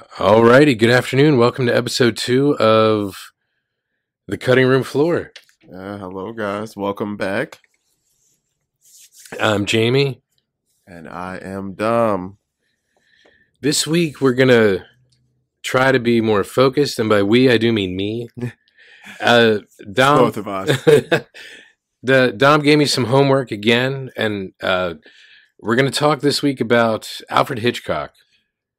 Alrighty, good afternoon. Welcome to episode two of the cutting room floor. Uh, hello, guys. Welcome back. I'm Jamie. And I am Dom. This week we're gonna try to be more focused, and by we I do mean me. Uh, Dom, Both of us. the Dom gave me some homework again, and uh, we're gonna talk this week about Alfred Hitchcock.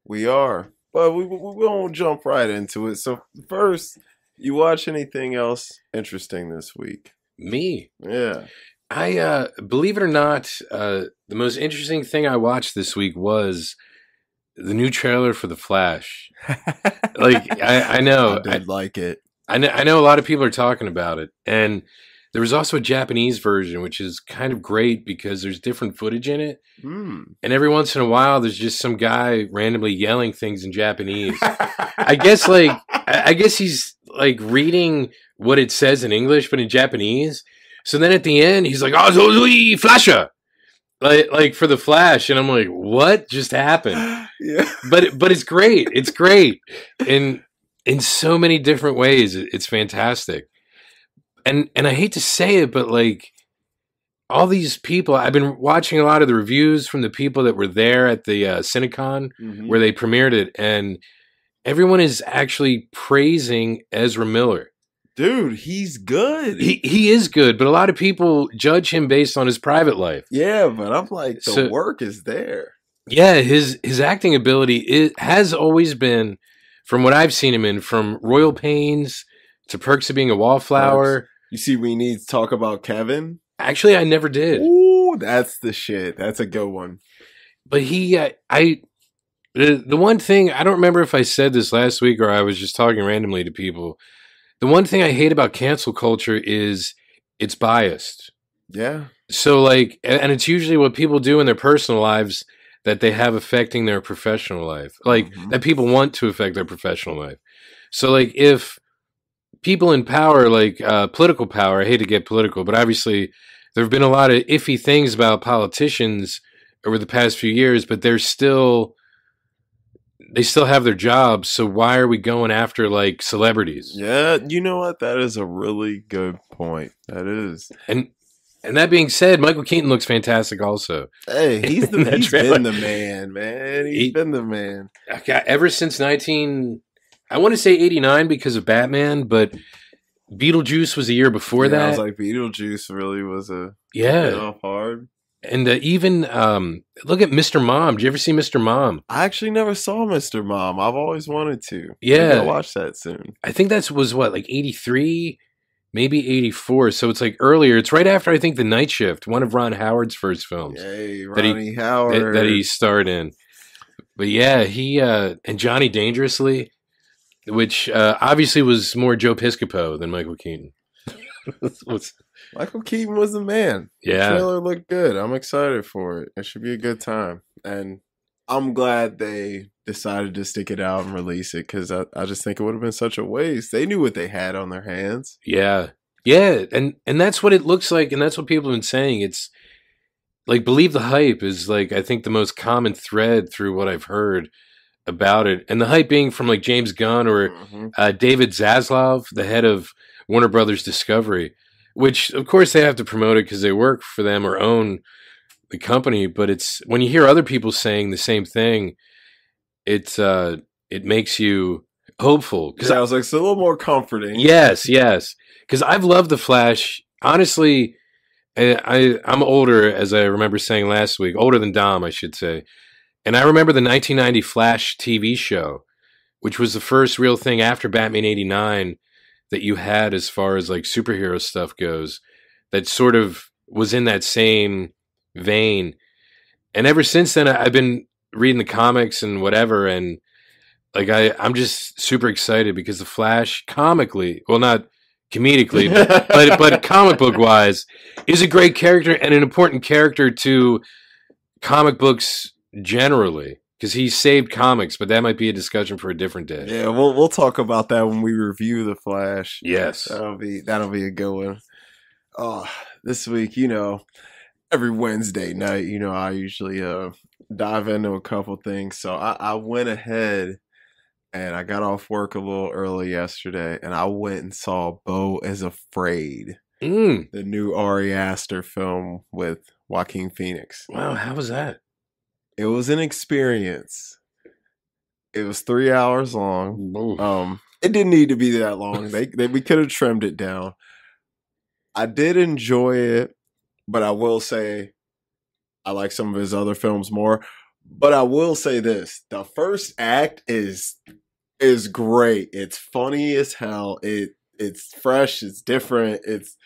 we are. But we, we, won't jump right into it. So, first, you watch anything else interesting this week? Me, Yeah. I uh, believe it or not, uh, the most interesting thing I watched this week was the new trailer for The Flash. Like I, I know, I did like it. I know, I know a lot of people are talking about it, and there was also a Japanese version, which is kind of great because there's different footage in it, Hmm. and every once in a while, there's just some guy randomly yelling things in Japanese. I guess, like, I guess he's like reading what it says in English, but in Japanese. So then at the end, he's like, "Oh, so- so- Flasha," like, like for the Flash, and I'm like, "What just happened?" yeah. But but it's great. It's great in in so many different ways. It's fantastic. And and I hate to say it, but like all these people, I've been watching a lot of the reviews from the people that were there at the uh, CinemaCon Mhm. where they premiered it, and everyone is actually praising Ezra Miller. Dude, he's good. He he is good, but a lot of people judge him based on his private life. yeah, but I'm like, the So- work is there. Yeah, his his acting ability is, has always been, from what I've seen him in, from Royal Pains to Perks of Being a Wallflower. You see, we need to talk about Kevin. Actually, I never did, Ooh, that's the shit. That's a good one. but he, uh, I, the the one thing I don't remember if I said this last week or I was just talking randomly to people. The one thing I hate about cancel culture is it's biased. Yeah. So like, and it's usually what people do in their personal lives that they have affecting their professional life, like Mhm. that people want to affect their professional life. So like, if people in power, like uh, political power, I hate to get political, but obviously there have been a lot of iffy things about politicians over the past few years, but they're still they still have their jobs. So why are we going after like celebrities? Yeah, you know what? That is a really good point. That is. And and that being said, Michael Keaton looks fantastic also. Hey, he's the That he's trailer. been the man, man. He's He- been the man. Okay, ever since 19 I want to say 89 because of Batman, but Beetlejuice was a year before Yeah, I that. was like Beetlejuice really was a yeah. hard. And uh, even um look at Mr. Mom. Did you ever see Mr. Mom? I actually never saw Mr. Mom. I've always wanted to. Yeah. I'll watch that soon. I think that was what like 83, maybe 84. So it's like earlier. It's right after I think The Night Shift, one of Ron Howard's first films Yay, That he- Ronnie that, Howard. that he starred in. But yeah, he uh and Johnny Dangerously, which uh obviously was more Joe Piscopo than Michael Keaton. Michael Keaton was the man. The yeah. trailer looked good. I'm excited for it. It should be a good time. And I'm glad they decided to stick it out and release it because I, I just think it would have been such a waste. They knew what they had on their hands. Yeah. Yeah, and and that's what it looks like and that's what people have been saying. It's like believe the hype is like I think the most common thread through what I've heard about it. And the hype being from like James Gunn or Mhm. uh, David Zaslav, the head of Warner Brothers Discovery, which of course they have to promote it because they work for them or own the company. But it's when you hear other people saying the same thing, it's uh, it makes you hopeful Because I was like, it's a little more comforting. Yes, yes. Because I've loved the Flash. Honestly, I, I I'm older, as I remember saying last week, older than Dom, I should say. And I remember the 1990 Flash TV show, which was the first real thing after Batman 89 that you had as far as like superhero stuff goes, that sort of was in that same vein. And ever since then, I've been reading the comics and whatever, and like I, I'm just super excited because the Flash, comically, well, not comedically, but but, but comic book wise, is a great character and an important character to comic books generally because he saved comics. But that might be a discussion for a different day. Yeah, we'll we'll talk about that when we review the Flash. Yes. That'll be that'll be a good one. Oh, this week, you know, every Wednesday night, you know, I usually uh dive into a couple things. So I, I went ahead and I got off work a little early yesterday, and I went and saw Beau is Afraid, Mm. the new Ari Aster film with Joaquin Phoenix. Wow, how was that? It was an experience. It was three hours long. Um, it didn't need to be that long. They, they we could have trimmed it down. I did enjoy it, but I will say I like some of his other films more. But I will say this: the first act is is great. It's funny as hell. It it's fresh. It's different. It's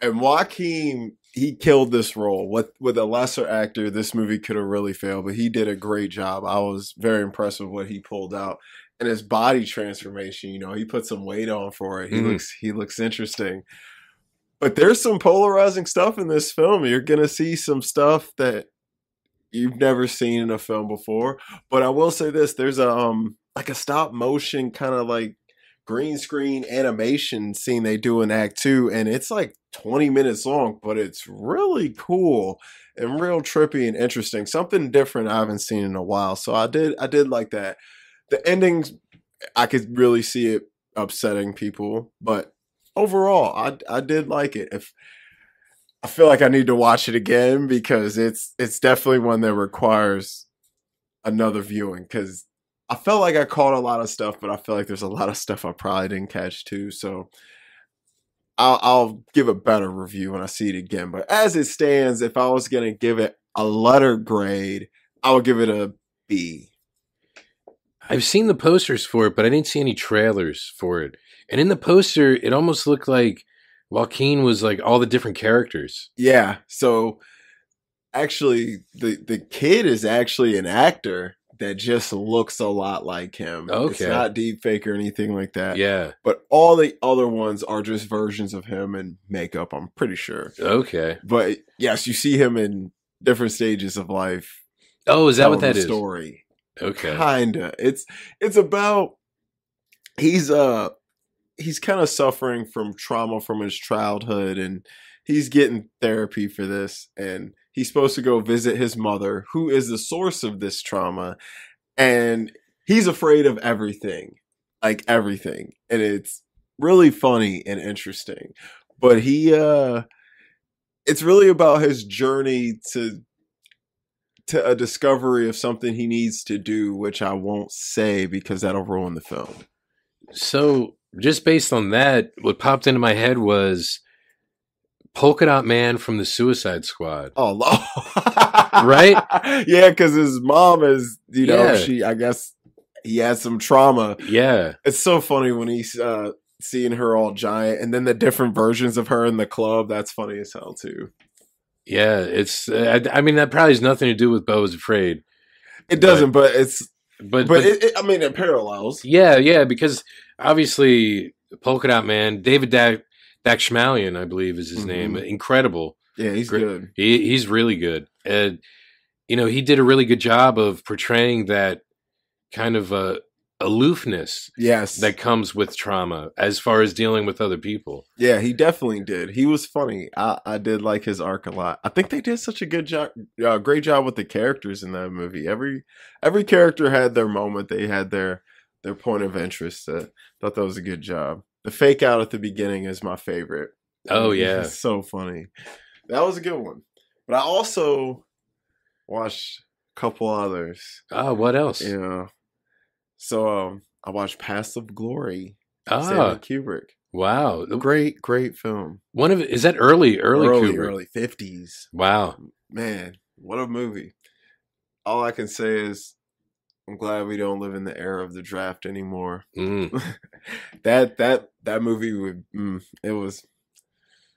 and Joaquin he killed this role with with a lesser actor. This movie could have really failed, but he did a great job. I was very impressed with what he pulled out and his body transformation. You know, he put some weight on for it. He Mhm. looks he looks interesting. But there's some polarizing stuff in this film. You're gonna see some stuff that you've never seen in a film before. But I will say this: there's a um like a stop motion kind of like green screen animation scene they do in Act Two, and it's like 20 minutes long, but it's really cool and real trippy and interesting. Something different I haven't seen in a while. So I did I did like that. The endings I could really see it upsetting people, but overall I I did like it. If I feel like I need to watch it again because it's it's definitely one that requires another viewing because I felt like I caught a lot of stuff, but I feel like there's a lot of stuff I probably didn't catch too. So I'll, I'll give a better review when I see it again. But as it stands, if I was gonna give it a letter grade, I would give it a B. I've seen the posters for it, but I didn't see any trailers for it. And in the poster, it almost looked like Joaquin was like all the different characters. Yeah. So actually, the the kid is actually an actor that just looks a lot like him. Okay. It's not deep fake or anything like that. Yeah. But all the other ones are just versions of him in makeup. I'm pretty sure. Okay. But yes, you see him in different stages of life. Oh, is that what that? Story. Okay. Kinda. It's it's about he's uh he's kind of suffering from trauma from his childhood and he's getting therapy for this and he's supposed to go visit his mother who is the source of this trauma and he's afraid of everything like everything and it's really funny and interesting. But he uh it's really about his journey to to a discovery of something he needs to do which I won't say because that'll ruin the film. So, just based on that, what popped into my head was Polka Dot Man from the Suicide Squad. Oh, Right? Yeah, because his mom is, you know, Yeah. she. I guess he had some trauma. Yeah. It's so funny when he's uh, seeing her all giant, and then the different versions of her in the club. That's funny as hell too. Yeah. It's, I, I mean, that probably has nothing to do with Beau is Afraid. It doesn't, but, it's, But, but, but, it, it, I mean, it parallels. yeah, yeah, because obviously Polka Dot Man, David Dastmalchian, I believe is his name. Mhm. Incredible. Yeah, he's Great. good. He, he's really good. And, you know, he did a really good job of portraying that kind of uh, aloofness Yes, that comes with trauma as far as dealing with other people. yeah, he definitely did. He was funny. I, I did like his arc a lot. I think they did such a good job, uh, great job with the characters in that movie. Every every character had their moment. They had their their point of interest. Uh, thought that was a good job. The fake out at the beginning is my favorite. Oh, It's yeah. so funny. That was a good one. But I also watched a couple others. Ah, what else? Yeah. So um, I watched Path of Glory. ah, Stanley Kubrick. wow. Great, great film. One of is that early, early, early, Kubrick? early fifties. Wow. Man, what a movie! All I can say is, I'm glad we don't live in the era of the draft anymore. Mm. that that that movie would mm, it was,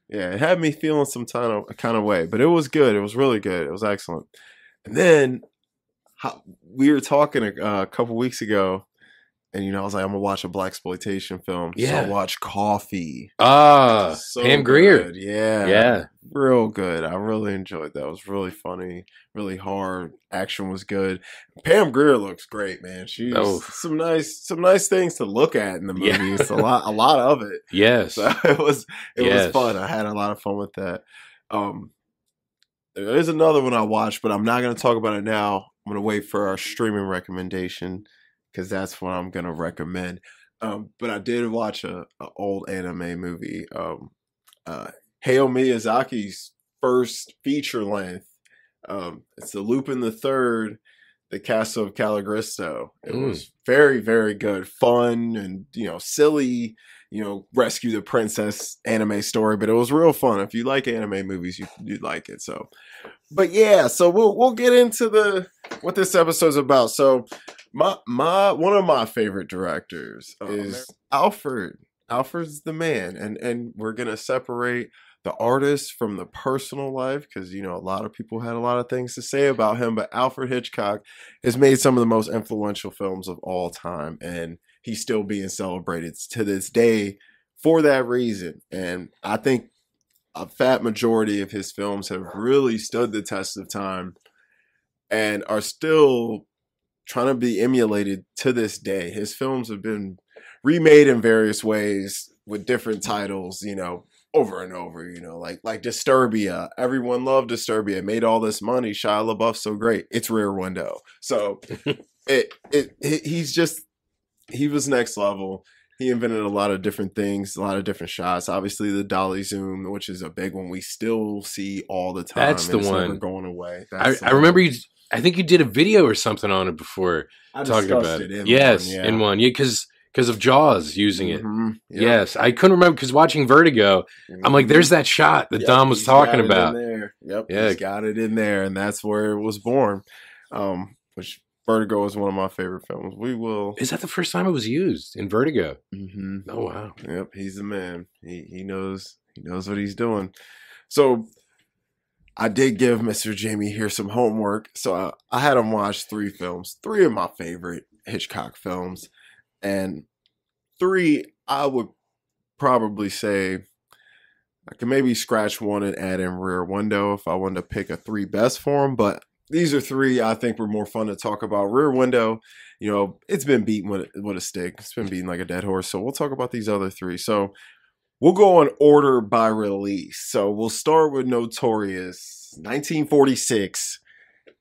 yeah, it had me feeling some kind of kind of way, but it was good. It was really good. It was excellent. And then how, we were talking a, uh, a couple weeks ago, and you know, I was like, I'm gonna watch a black exploitation film. So Yeah. I watched Coffy. Ah, So Pam Grier. Yeah. Yeah. Real good. I really enjoyed that. It was really funny, really hard. Action was good. Pam Grier looks great, man. She's Oh. some nice some nice things to look at in the movie. Yeah. It's a lot a lot of it. Yes. So it was it Yes. was fun. I had a lot of fun with that. Um there's another one I watched, but I'm not gonna talk about it now. I'm gonna wait for our streaming recommendation. Because that's what I'm gonna recommend. Um, but I did watch a, a old anime movie, um, uh, Hayao Miyazaki's first feature length. Um, it's the Loop Lupin the Third, the Castle of Cagliostro. It Mm. was very, very good, fun, and you know, silly. You know, rescue the princess anime story, but it was real fun. If you like anime movies, you you'd like it. So, but yeah, so we'll we'll get into the what this episode's about. So, my my one of my favorite directors Oh, is Alfred. Alfred's the man, and and we're gonna separate the artist from the personal life because you know a lot of people had a lot of things to say about him. But Alfred Hitchcock has made some of the most influential films of all time, and he's still being celebrated to this day for that reason. And I think a fat majority of his films have really stood the test of time and are still trying to be emulated to this day. His films have been remade in various ways with different titles, you know, over and over, you know, like like Disturbia. Everyone loved Disturbia, made all this money. Shia LaBeouf's so great. It's Rear Window. So it, it it he's just he was next level. He invented a lot of different things, a lot of different shots. Obviously, the dolly zoom, which is a big one, we still see all the time. That's the one. going away. I, I remember you. I think you did a video or something on it before I talking about it. in yes, one, yeah. in one. Yeah, because because of Jaws using it. Mhm, yep. Yes, I couldn't remember because watching Vertigo, I'm like, Mhm. there's that shot that Yep, Dom was talking it in about. there. Yep, Yeah. he's got it in there, and that's where it was born. Um, which Vertigo is one of my favorite films. We will. Is that the first time it was used in Vertigo? Mhm. Oh wow! Yep, he's the man. He he knows he knows what he's doing. So I did give Mr. Jamie here some homework. So I, I had him watch three films, three of my favorite Hitchcock films, and three I would probably say I could maybe scratch one and add in Rear Window if I wanted to pick a three best for him. But these are three I think were more fun to talk about. Rear Window, you know, it's been beaten with, with a stick. It's been beaten like a dead horse. So we'll talk about these other three. So we'll go on order by release. So we'll start with Notorious, 1946.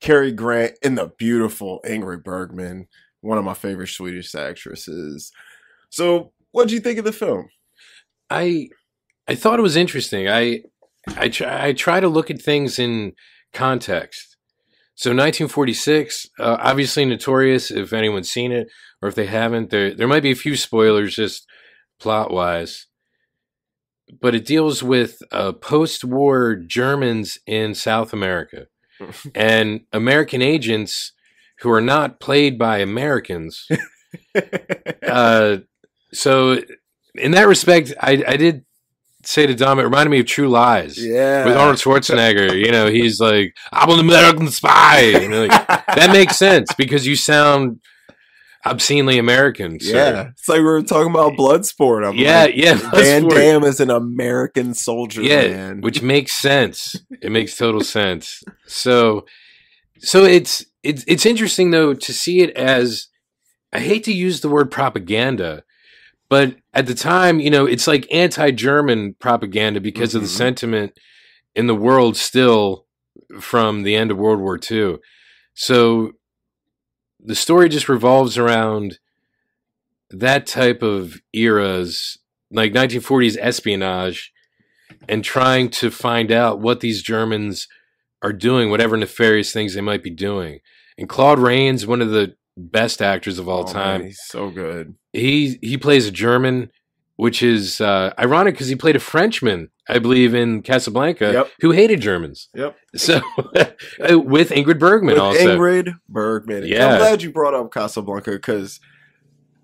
Cary Grant and the beautiful Ingrid Bergman, one of my favorite Swedish actresses. So, what do you think of the film? I I thought it was interesting. I I try, I try to look at things in context. So 1946, uh, obviously notorious. If anyone's seen it or if they haven't, there there might be a few spoilers just plot wise. But it deals with uh, post-war Germans in South America and American agents who are not played by Americans. uh, so in that respect, I, I did say to Dom, it reminded me of True Lies yeah. with Arnold Schwarzenegger. You know, he's like, I'm an American spy. Like, that makes sense because you sound obscenely American. So. Yeah. It's like we were talking about Bloodsport. I'm Yeah, like, yeah. Van. Damme is an American soldier, yeah, man. which makes sense. It makes total sense. So, so it's it's it's interesting though to see it as I hate to use the word propaganda, but at the time, you know, it's like anti-German propaganda because of the Mhm. sentiment in the world still from the end of World War II. So the story just revolves around that type of eras, like 1940s espionage, and trying to find out what these Germans are doing, whatever nefarious things they might be doing. And Claude Rains, one of the best actors of all Oh, man, time, he's so good. he he plays a German, which is uh, ironic because he played a Frenchman, I believe, in Casablanca, Yep. who hated Germans. Yep. So with Ingrid Bergman With also. Ingrid Bergman. Yeah. I'm glad you brought up Casablanca because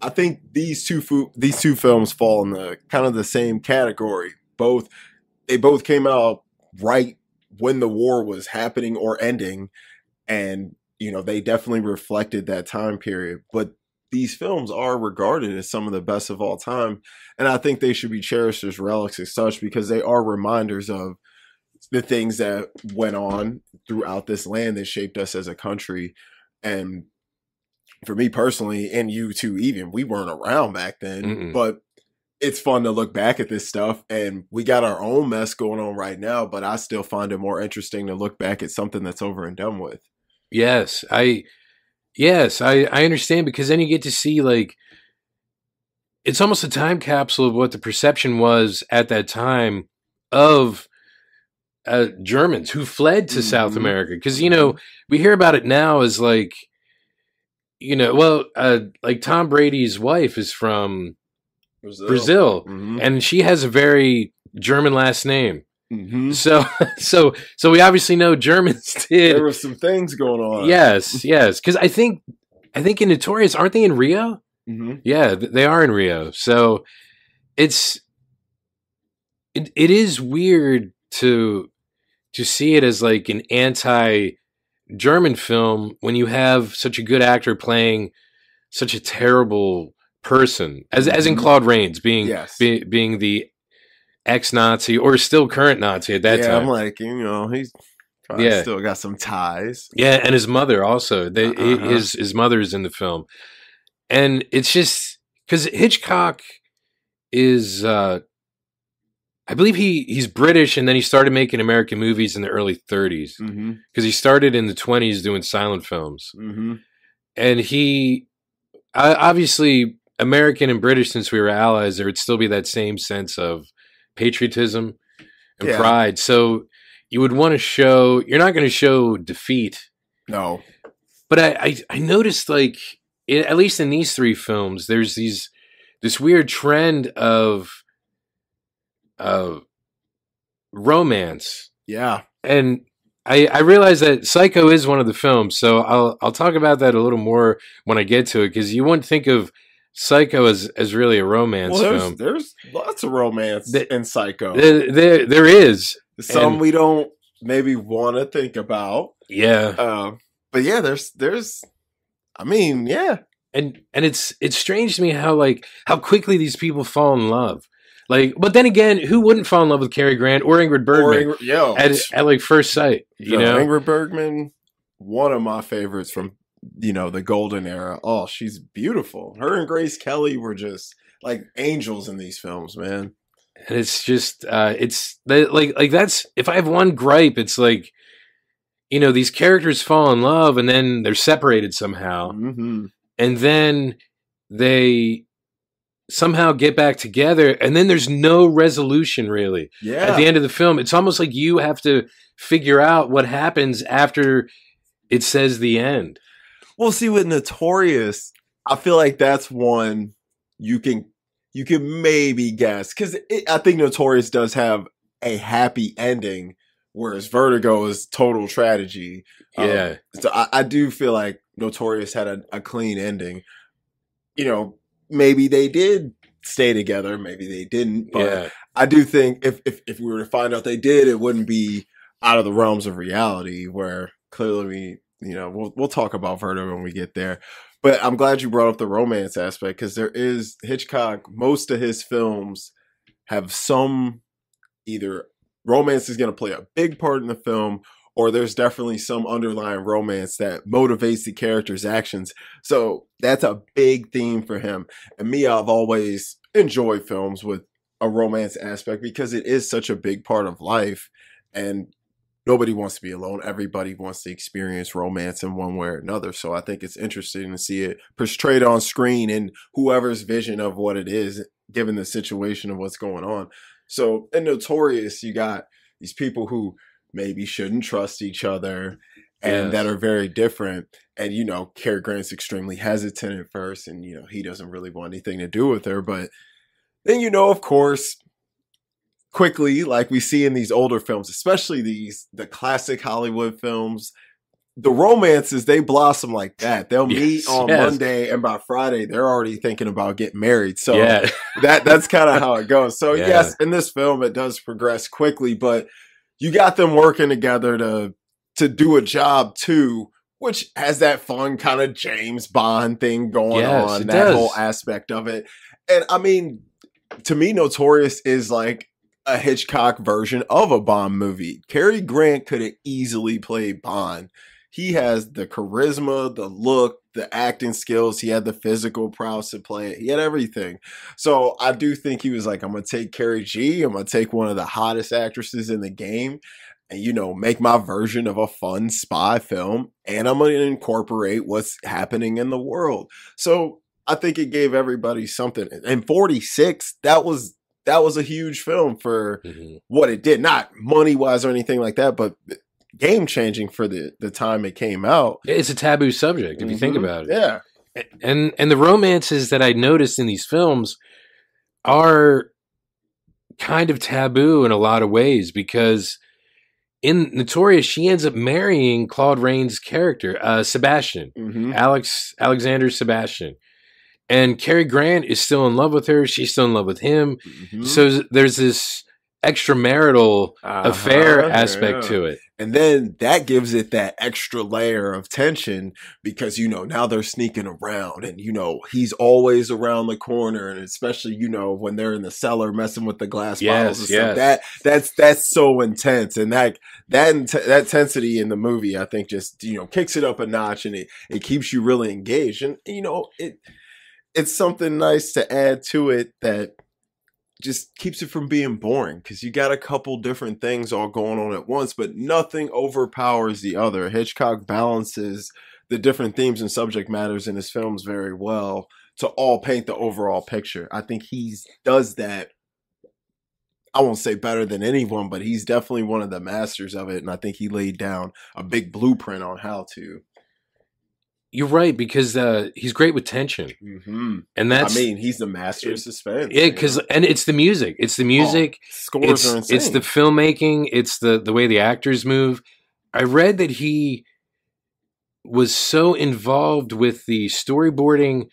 I think these two these two films fall in the kind of the same category. Both they both came out right when the war was happening or ending, and you know they definitely reflected that time period. But these films are regarded as some of the best of all time, and I think they should be cherished as relics as such because they are reminders of the things that went on throughout this land that shaped us as a country. And for me personally, and you too, even we weren't around back then, Mm-mm. but it's fun to look back at this stuff. And we got our own mess going on right now, but I still find it more interesting to look back at something that's over and done with. Yes, I Yes, I, I understand because then you get to see like it's almost a time capsule of what the perception was at that time of uh, Germans who fled to South Mhm. America. Because you know we hear about it now as like you know, well, uh, like Tom Brady's wife is from Brazil. Brazil, Mhm. and she has a very German last name. Mhm. So, so, so we obviously know Germans did. There were some things going on. Yes, yes, because I think, I think in Notorious, aren't they in Rio? hmm Yeah, they are in Rio. So it's it, it is weird to to see it as like an anti German film when you have such a good actor playing such a terrible person as as in Mhm. Claude Rains being Yes. be, being the ex Nazi or still current Nazi at that yeah, time. I'm like, you know, he's probably Yeah. still got some ties. Yeah, and his mother also. They Uh-huh. his his is in the film, and it's just because Hitchcock is, uh I believe he he's British, and then he started making American movies in the early 30s Mm-hmm. because he started in the 20s doing silent films, Mm-hmm. and he uh, obviously American and British since we were allies, there would still be that same sense of patriotism and Yeah. pride. So you would want to show you're not going to show defeat No. but I, I I noticed like at least in these three films, there's these this weird trend of uh romance, Yeah. and I I realize that Psycho is one of the films, so I'll I'll talk about that a little more when I get to it because you wouldn't think of Psycho is, as really a romance Well, there's film. there's lots of romance The- in Psycho. There, there there is, Some and- we don't maybe want to think about. yeah, Um, but yeah, there's there's. I mean, yeah. and and it's it's strange to me how like how quickly these people fall in love. Like, but then again, who wouldn't fall in love with Cary Grant or Ingrid Or Bergman Ingrid- yo, at, at like first sight? You yo, know, Ingrid Bergman, one of my favorites from you know the golden era. Oh, she's beautiful. Her and Grace Kelly were just like angels in these films, man. and it's just uh, it's like like that's if I have one gripe, it's like you know these characters fall in love and then they're separated somehow, hmm and then they somehow get back together, and then there's no resolution really. Yeah, at the end of the film. It's almost like you have to figure out what happens after it says the end. Well, see, with Notorious, I feel like that's one you can you can maybe guess because I think Notorious does have a happy ending, whereas Vertigo is total tragedy. Um, Yeah. so I, I do feel like Notorious had a, a clean ending. You know, maybe they did stay together, maybe they didn't, but yeah. I do think if, if if we were to find out they did, it wouldn't be out of the realms of reality. Where clearly, you know, we'll we'll talk about Vertigo when we get there. But I'm glad you brought up the romance aspect because there is Hitchcock. Most of his films have some either romance is going to play a big part in the film, or there's definitely some underlying romance that motivates the character's actions. So that's a big theme for him. And me, I've always enjoyed films with a romance aspect because it is such a big part of life and nobody wants to be alone. Everybody wants to experience romance in one way or another. So i think it's interesting to see it portrayed on screen and whoever's vision of what it is given the situation of what's going on. So in notorious you got these people who maybe shouldn't trust each other and Yes. that are very different. And you know Cary Grant's extremely hesitant at first and you know he doesn't really want anything to do with her. But then you know of course quickly like we see in these older films especially these the classic hollywood films the romances they blossom like that they'll meet on yes. monday and by friday they're already thinking about getting married so yeah. that that's kind of how it goes so Yeah. yes in this film it does progress quickly but you got them working together to to do a job too which has that fun kind of james bond thing going Yes, on that does. whole aspect of it and i mean to me notorious is like a hitchcock version of a bond movie. Cary grant could have easily played bond. He has the charisma the look the acting skills. He had the physical prowess to play it. He had everything. So I do think he was like, I'm gonna take Cary G. I'm gonna take one of the hottest actresses in the game, and you know make my version of a fun spy film and i'm going to incorporate what's happening in the world. So i think it gave everybody something. And 46 that was that was a huge film for Mhm. what it did not money wise or anything like that but game changing for the the time it came out It's a taboo subject if you think Mhm. about it. yeah and and the romances that I noticed in these films are kind of taboo in a lot of ways because in Notorious she ends up marrying Claude Rains' character, uh, Sebastian, hmm Alex Alexander Sebastian, and Cary Grant is still in love with her. She's still in love with him. Mm-hmm. So there's this extramarital affair Uh-huh, aspect yeah. to it. And then that gives it that extra layer of tension because, you know, now they're sneaking around and, you know, he's always around the corner. And especially, you know, when they're in the cellar messing with the glass bottles and Yes, stuff, yes. that that's, that's so intense. And that, that, that intensity in the movie, I think just, you know, kicks it up a notch and it, it keeps you really engaged. And, you know, it, it's something nice to add to it that just keeps it from being boring because you got a couple different things all going on at once, but nothing overpowers the other. Hitchcock balances the different themes and subject matters in his films very well to all paint the overall picture. I think he does that. I won't say better than anyone, but he's definitely one of the masters of it, and I think he laid down a big blueprint on how to. You're right because uh, he's great with tension, Mm-hmm. and that's I mean, he's the master of suspense. Yeah, because and it's the music. It's the music. scores it's are insane. it's the filmmaking. It's the the way the actors move. I read that he was so involved with the storyboarding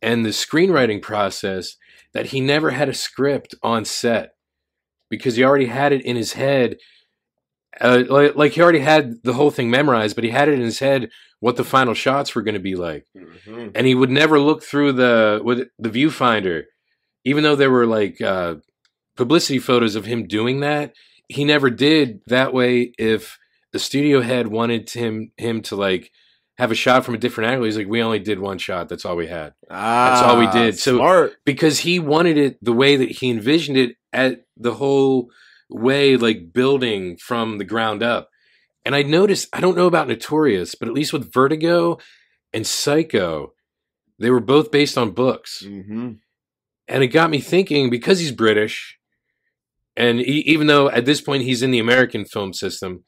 and the screenwriting process that he never had a script on set because he already had it in his head. Uh, like, like he already had the whole thing memorized, but he had it in his head what the final shots were going to be like Mhm. and he would never look through the with the viewfinder even though there were like uh publicity photos of him doing that he never did that way if the studio head wanted him him to like have a shot from a different angle he's like we only did one shot that's all we had Ah, all we did. So- smart. because he wanted it the way that he envisioned it at the whole way like building from the ground up. And i noticed i don't know about notorious but at least with vertigo and psycho they were both based on books. Hmm and it got me thinking because he's british and e even though at this point he's in the american film system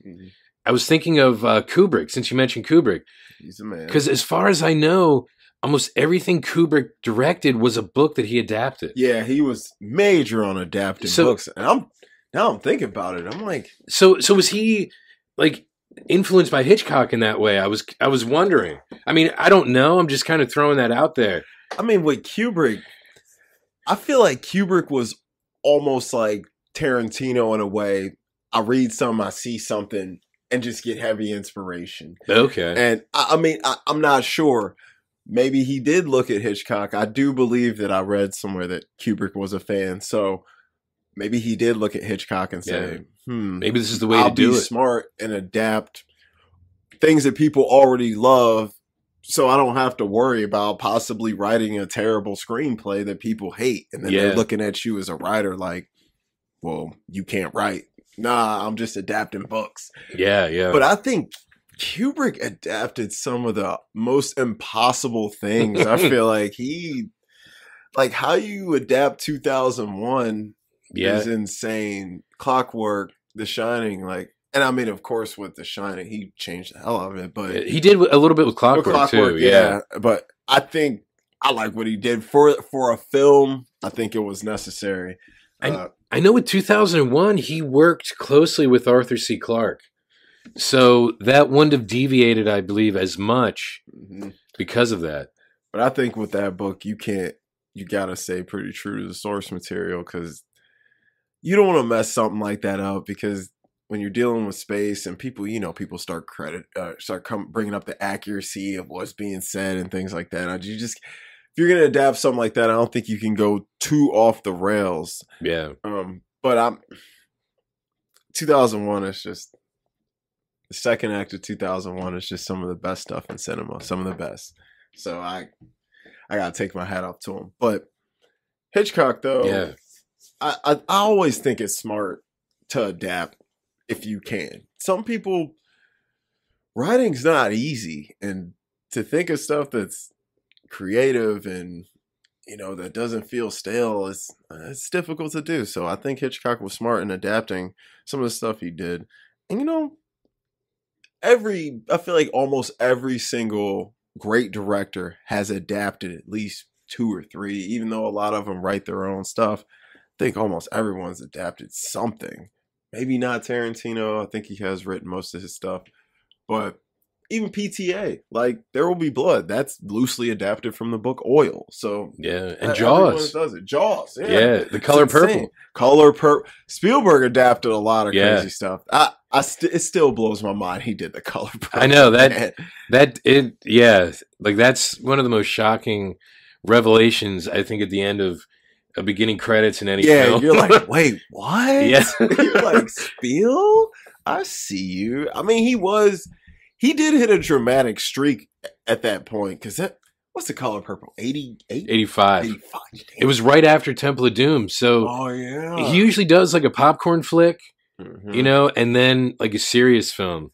i was thinking of uh, kubrick since you mentioned kubrick. He's a man. because as far as i know almost everything kubrick directed was a book that he adapted. Yeah, he was major on adapting So- books, and I'm now I'm thinking about it. I'm like, So so was he like influenced by Hitchcock in that way? I was I was wondering. I mean, I don't know. I'm just kind of throwing that out there. I mean, with Kubrick, I feel like Kubrick was almost like Tarantino in a way. I read some, I see something, and just get heavy inspiration. Okay. And I, I mean, I, I'm not sure. Maybe he did look at Hitchcock. I do believe that I read somewhere that Kubrick was a fan. So maybe he did look at Hitchcock and say, hmm, Maybe this is the way I'll to do be it. smart and adapt things that people already love so I don't have to worry about possibly writing a terrible screenplay that people hate. And then Yeah. they're looking at you as a writer like, well, you can't write. Nah, I'm just adapting books. Yeah, yeah. But I think Kubrick adapted some of the most impossible things. I feel like he, like how you adapt 2001 yeah. is insane. Clockwork, The Shining, like, and I mean, of course, with The Shining, he changed the hell out of it. But He did a little bit with with Clockwork, too. Yeah. But I think I like what he did for for a film. I think it was necessary. I- Uh, I know with 2001 he worked closely with Arthur C. Clarke. So that wouldn't have deviated, I believe, as much mhm. because of that. But I think with that book, you can't. You gotta stay pretty true to the source material because you don't want to mess something like that up. Because when you're dealing with space and people, you know, people start credit, uh, start come bringing up the accuracy of what's being said and things like that. You just, if you're gonna adapt something like that, I don't think you can go too off the rails. Yeah. Um, but I'm 2001 is just the second act of 2001 is just some of the best stuff in cinema, some of the best. So I I gotta take my hat off to him. But Hitchcock though, Yeah. I, I always think it's smart to adapt if you can. Some people writing's not easy and to think of stuff that's creative and you know that doesn't feel stale is it's difficult to do. So I think Hitchcock was smart in adapting some of the stuff he did. And you know, every I feel like almost every single great director has adapted at least two or three, even though a lot of them write their own stuff. I think almost everyone's adapted something. Maybe not Tarantino. I think he has written most of his stuff. But even PTA, like There Will Be Blood, that's loosely adapted from the book Oil. So yeah, and Jaws does it. Jaws, yeah, yeah the color purple, color purple. Spielberg adapted a lot of yeah. crazy stuff. I, I st- it still blows my mind he did the color purple. I know that man. that it, yeah, like that's one of the most shocking revelations. I think at the end of a beginning credits in any yeah, film. you're like, wait, what? Yeah, you're like Spiel. I see you. I mean, he was he did hit a dramatic streak at that point because that what's the color purple 88 85 85 it was right after temple of doom so oh yeah he usually does like a popcorn flick mm-hmm. you know and then like a serious film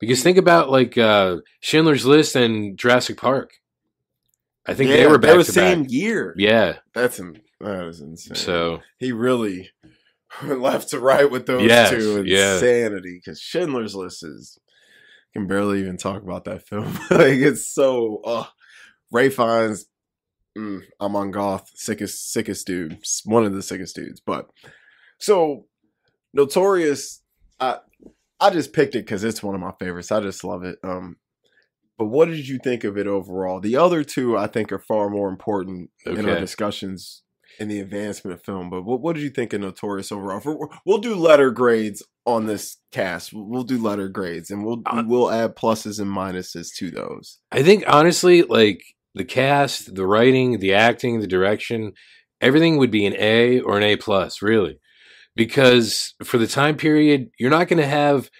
because think about like uh schindler's list and jurassic park i think yeah, they were back they were the same back. year yeah that's that is insane so he really went left to right with those yes, two insanity because schindler's list is can barely even talk about that film. like it's so uh Ralph Fiennes, mm, Amon Goeth, sickest sickest dude, one of the sickest dudes. But so Notorious, I I just picked it because it's one of my favorites. I just love it. Um, but what did you think of it overall? The other two, I think, are far more important okay. in our discussions in the advancement of film. But what, what did you think of Notorious overall? We'll do letter grades on this cast. We'll do letter grades, and we'll uh, we'll add pluses and minuses to those. I think honestly, like the cast, the writing, the acting, the direction, everything would be an A or an A plus, really, because for the time period, you're not going to have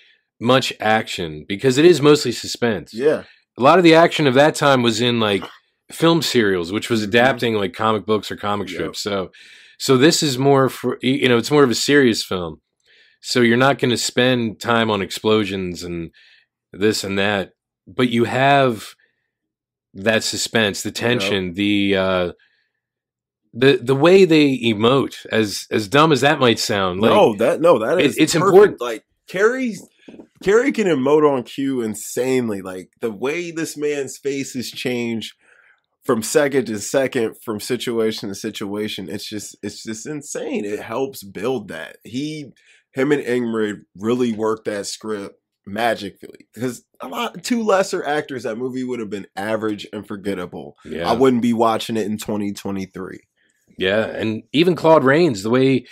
much action because it is mostly suspense. Yeah, a lot of the action of that time was in like film serials, which was mm-hmm. adapting like comic books or comic strips. Yep. So, so this is more for you know, it's more of a serious film. So you're not going to spend time on explosions and this and that, but you have that suspense, the tension, yep. the uh, the the way they emote, as as dumb as that might sound. Like, no, that no, that is it, it's perfect. important. Like Cary's Carrie can emote on cue insanely. Like the way this man's faces change from second to second, from situation to situation. It's just it's just insane. It helps build that. He him and Ingrid really worked that script magically because a lot two lesser actors that movie would have been average and forgettable yeah i wouldn't be watching it in 2023 yeah and even claude rains the way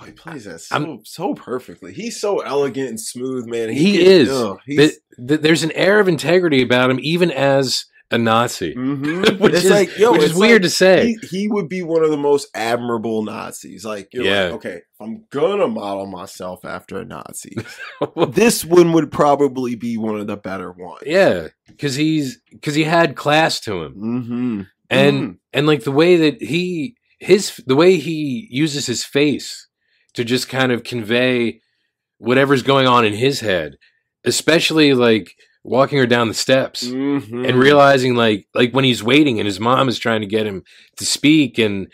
oh, he plays that so I'm, so perfectly he's so elegant and smooth man he, he is oh, the, the, there's an air of integrity about him even as a Nazi, mm-hmm. which it's is like, yo, which is weird like, to say. He, he, would be one of the most admirable Nazis. Like, yeah, like, okay, I'm gonna model myself after a Nazi. this one would probably be one of the better ones. Yeah, because he's because he had class to him, mm-hmm. and mm. and like the way that he his the way he uses his face to just kind of convey whatever's going on in his head, especially like walking her down the steps mm-hmm. and realizing like like when he's waiting and his mom is trying to get him to speak and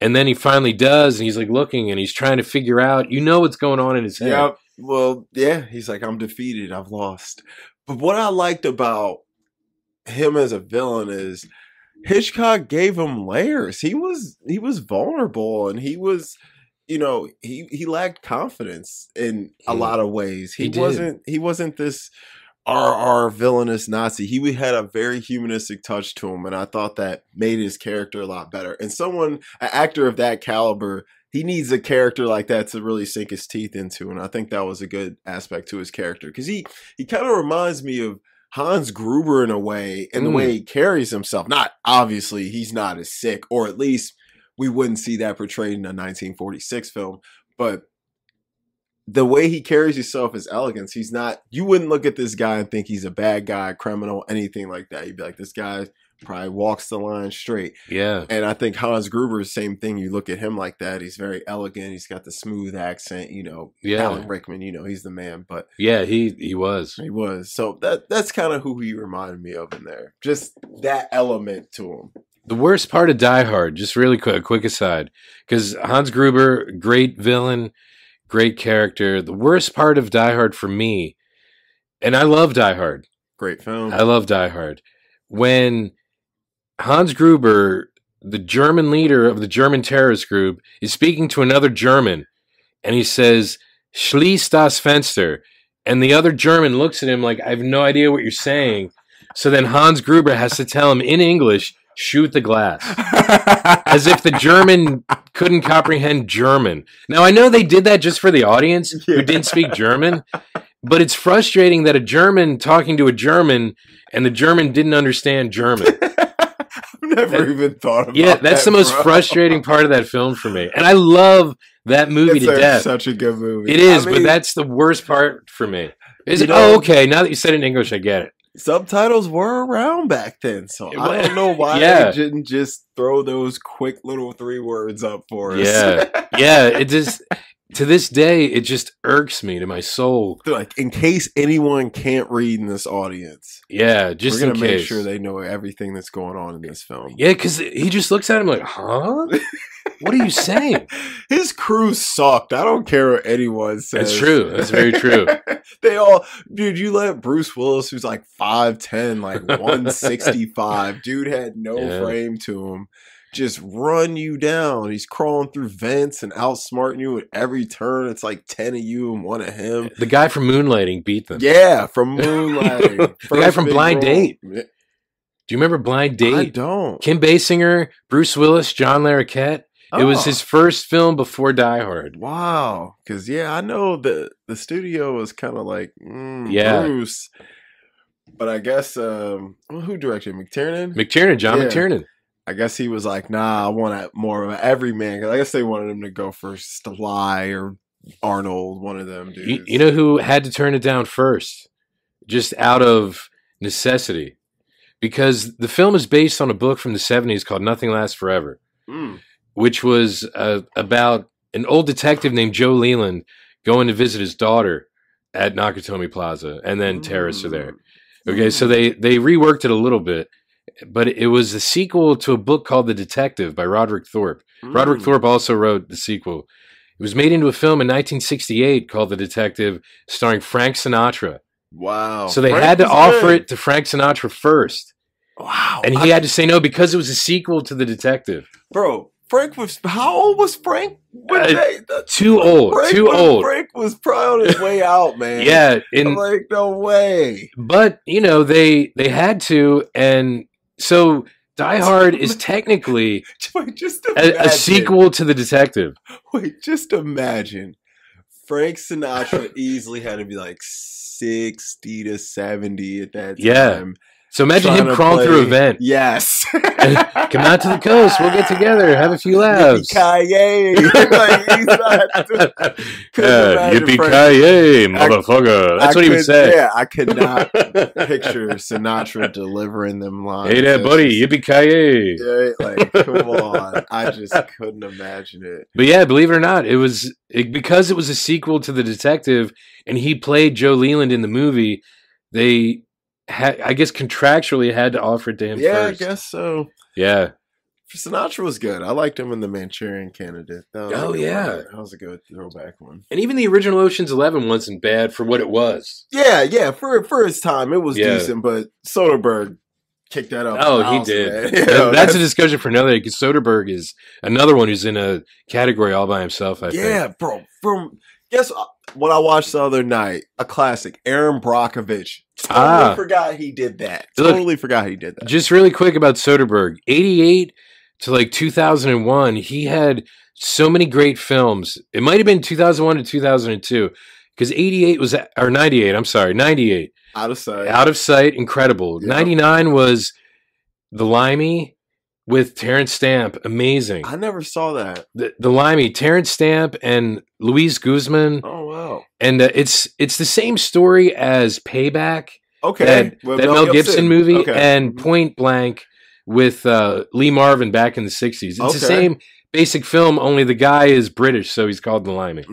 and then he finally does and he's like looking and he's trying to figure out you know what's going on in his head. Yeah. Well, yeah, he's like I'm defeated, I've lost. But what I liked about him as a villain is Hitchcock gave him layers. He was he was vulnerable and he was you know, he he lacked confidence in a lot of ways. He, he wasn't he wasn't this our our villainous Nazi. He had a very humanistic touch to him, and I thought that made his character a lot better. And someone, an actor of that caliber, he needs a character like that to really sink his teeth into. And I think that was a good aspect to his character because he he kind of reminds me of Hans Gruber in a way, in mm. the way he carries himself. Not obviously he's not as sick, or at least we wouldn't see that portrayed in a 1946 film, but the way he carries himself is elegance. He's not. You wouldn't look at this guy and think he's a bad guy, criminal, anything like that. You'd be like, this guy probably walks the line straight. Yeah. And I think Hans Gruber is the same thing. You look at him like that. He's very elegant. He's got the smooth accent. You know, Yeah. Alan Rickman. You know, he's the man. But Yeah, he he was. he was so that that's kind of who he reminded me of in there. Just that element to him. The worst part of Die Hard, just really quick, a quick aside, because Hans Gruber, great villain, great character. The worst part of Die Hard for me, and I love Die Hard. Great film. I love Die Hard. When Hans Gruber, the German leader of the German terrorist group, is speaking to another German, and he says, "Schließ das Fenster," and the other German looks at him like, "I have no idea what you're saying." So then Hans Gruber has to tell him in English, "Shoot the glass," as if the German couldn't comprehend German. Now I know they did that just for the audience who didn't speak German, but it's frustrating that a German talking to a German and the German didn't understand German. I've never That- even thought about that. Yeah, that's that, the most bro. frustrating part of that film for me. And I love that movie It's to a- death. such a good movie. It is, I but that's the worst part for me. Is it? know- oh, okay. Now that you said it in English, I get it. Subtitles were around back then, so It I don't know why Yeah. they didn't just throw those quick little three words up for us. Yeah. Yeah, it just to this day it just irks me to my soul. Like, in case anyone can't read in this audience, Yeah, just we're gonna make case. sure they know everything that's going on in this film. Yeah, because he just looks at him like, "Huh? What are you saying?" His crew sucked. I don't care what anyone says. That's true. That's very true. they all, dude. You let Bruce Willis, who's like five ten, like one sixty five, dude had no Yeah. frame to him. Just run you down. He's crawling through vents and outsmarting you at every turn. It's like ten of you and one of him. The guy from Moonlighting beat them. Yeah, from Moonlighting. The guy from Blind role. Date. Do you remember Blind Date? I don't. Kim Basinger, Bruce Willis, John Larroquette. It was Oh. his first film before Die Hard. Wow, because yeah, I know the the studio was kind of like mm, Yeah. Bruce, but I guess um, who directed McTiernan? McTiernan, John Yeah. McTiernan. I guess he was like, nah, I want a, more of an everyman. 'Cause I guess they wanted him to go for Sly or Arnold, one of them dudes. You, you know who had to turn it down first? Just out of necessity. Because the film is based on a book from the 70s called Nothing Lasts Forever, Mm. Which was uh, about an old detective named Joe Leland going to visit his daughter at Nakatomi Plaza, and then terrorists are there. Okay, so they they reworked it a little bit, but it was a sequel to a book called The Detective by Roderick Thorpe. Roderick Mm. Thorpe also wrote the sequel. It was made into a film in 1968 called The Detective, starring Frank Sinatra. Wow. so they Frank had to offer good. it to Frank Sinatra first, Wow. and he had to say no because it was a sequel to The Detective. bro, Frank was how old was Frank? Uh, they, the- Too old, Frank too was, old. Frank was probably on his way out, man. Yeah, I'm like, no way. but you know they they had to, and so Die Hard is technically Wait, just a, a sequel to The Detective. Wait, just imagine. Frank Sinatra easily had to be like sixty to seventy at that time. Yeah. So imagine him crawling through a vent. Yes. Come out to the coast. We'll get together. Have a few laughs. Yippee-ki-yay. like, Yeah, yippee Frank- ki motherfucker. That's I what he would say. Yeah, I could not picture Sinatra delivering them lines. Hey there, buddy. just- Yippee ki Yeah, like, come on. I just couldn't imagine it. But yeah, believe it or not, it was it, because it was a sequel to The Detective, and he played Joe Leland in the movie. They, had, I guess, contractually had to offer it to him Yeah, first. I guess so. Yeah, Sinatra was good. I liked him in the Manchurian Candidate. Oh, yeah. one. that was a good throwback one. and even the original Ocean's Eleven wasn't bad for what it was. Yeah, yeah. For for his time, it was Yeah. decent. But Soderbergh kicked that up. Oh, he house, did. man. That- You know, that's, a discussion for another day. Because Soderbergh is another one who's in a category all by himself. I yeah, think. bro. From guess uh, what I watched the other night? A classic. Erin Brockovich. Totally Ah. forgot he did that. Look, totally forgot he did that. Just really quick about Soderbergh. 88 to like 2001, he had so many great films. It might have been 2001 to 2002 because 88 was, or 98, I'm sorry, 98. Out of sight. Out of Sight, incredible. Yep. 99 was The Limey with Terence Stamp, amazing. I never saw that. The, the Limey, Terence Stamp and Luis Guzman. Oh wow. And uh, it's it's the same story as Payback Okay. that, With that Mel Gibson, movie Okay. and Mhm. Point Blank with uh, Lee Marvin back in the '60s. It's the same basic film, only the guy is British, so he's called the Limey.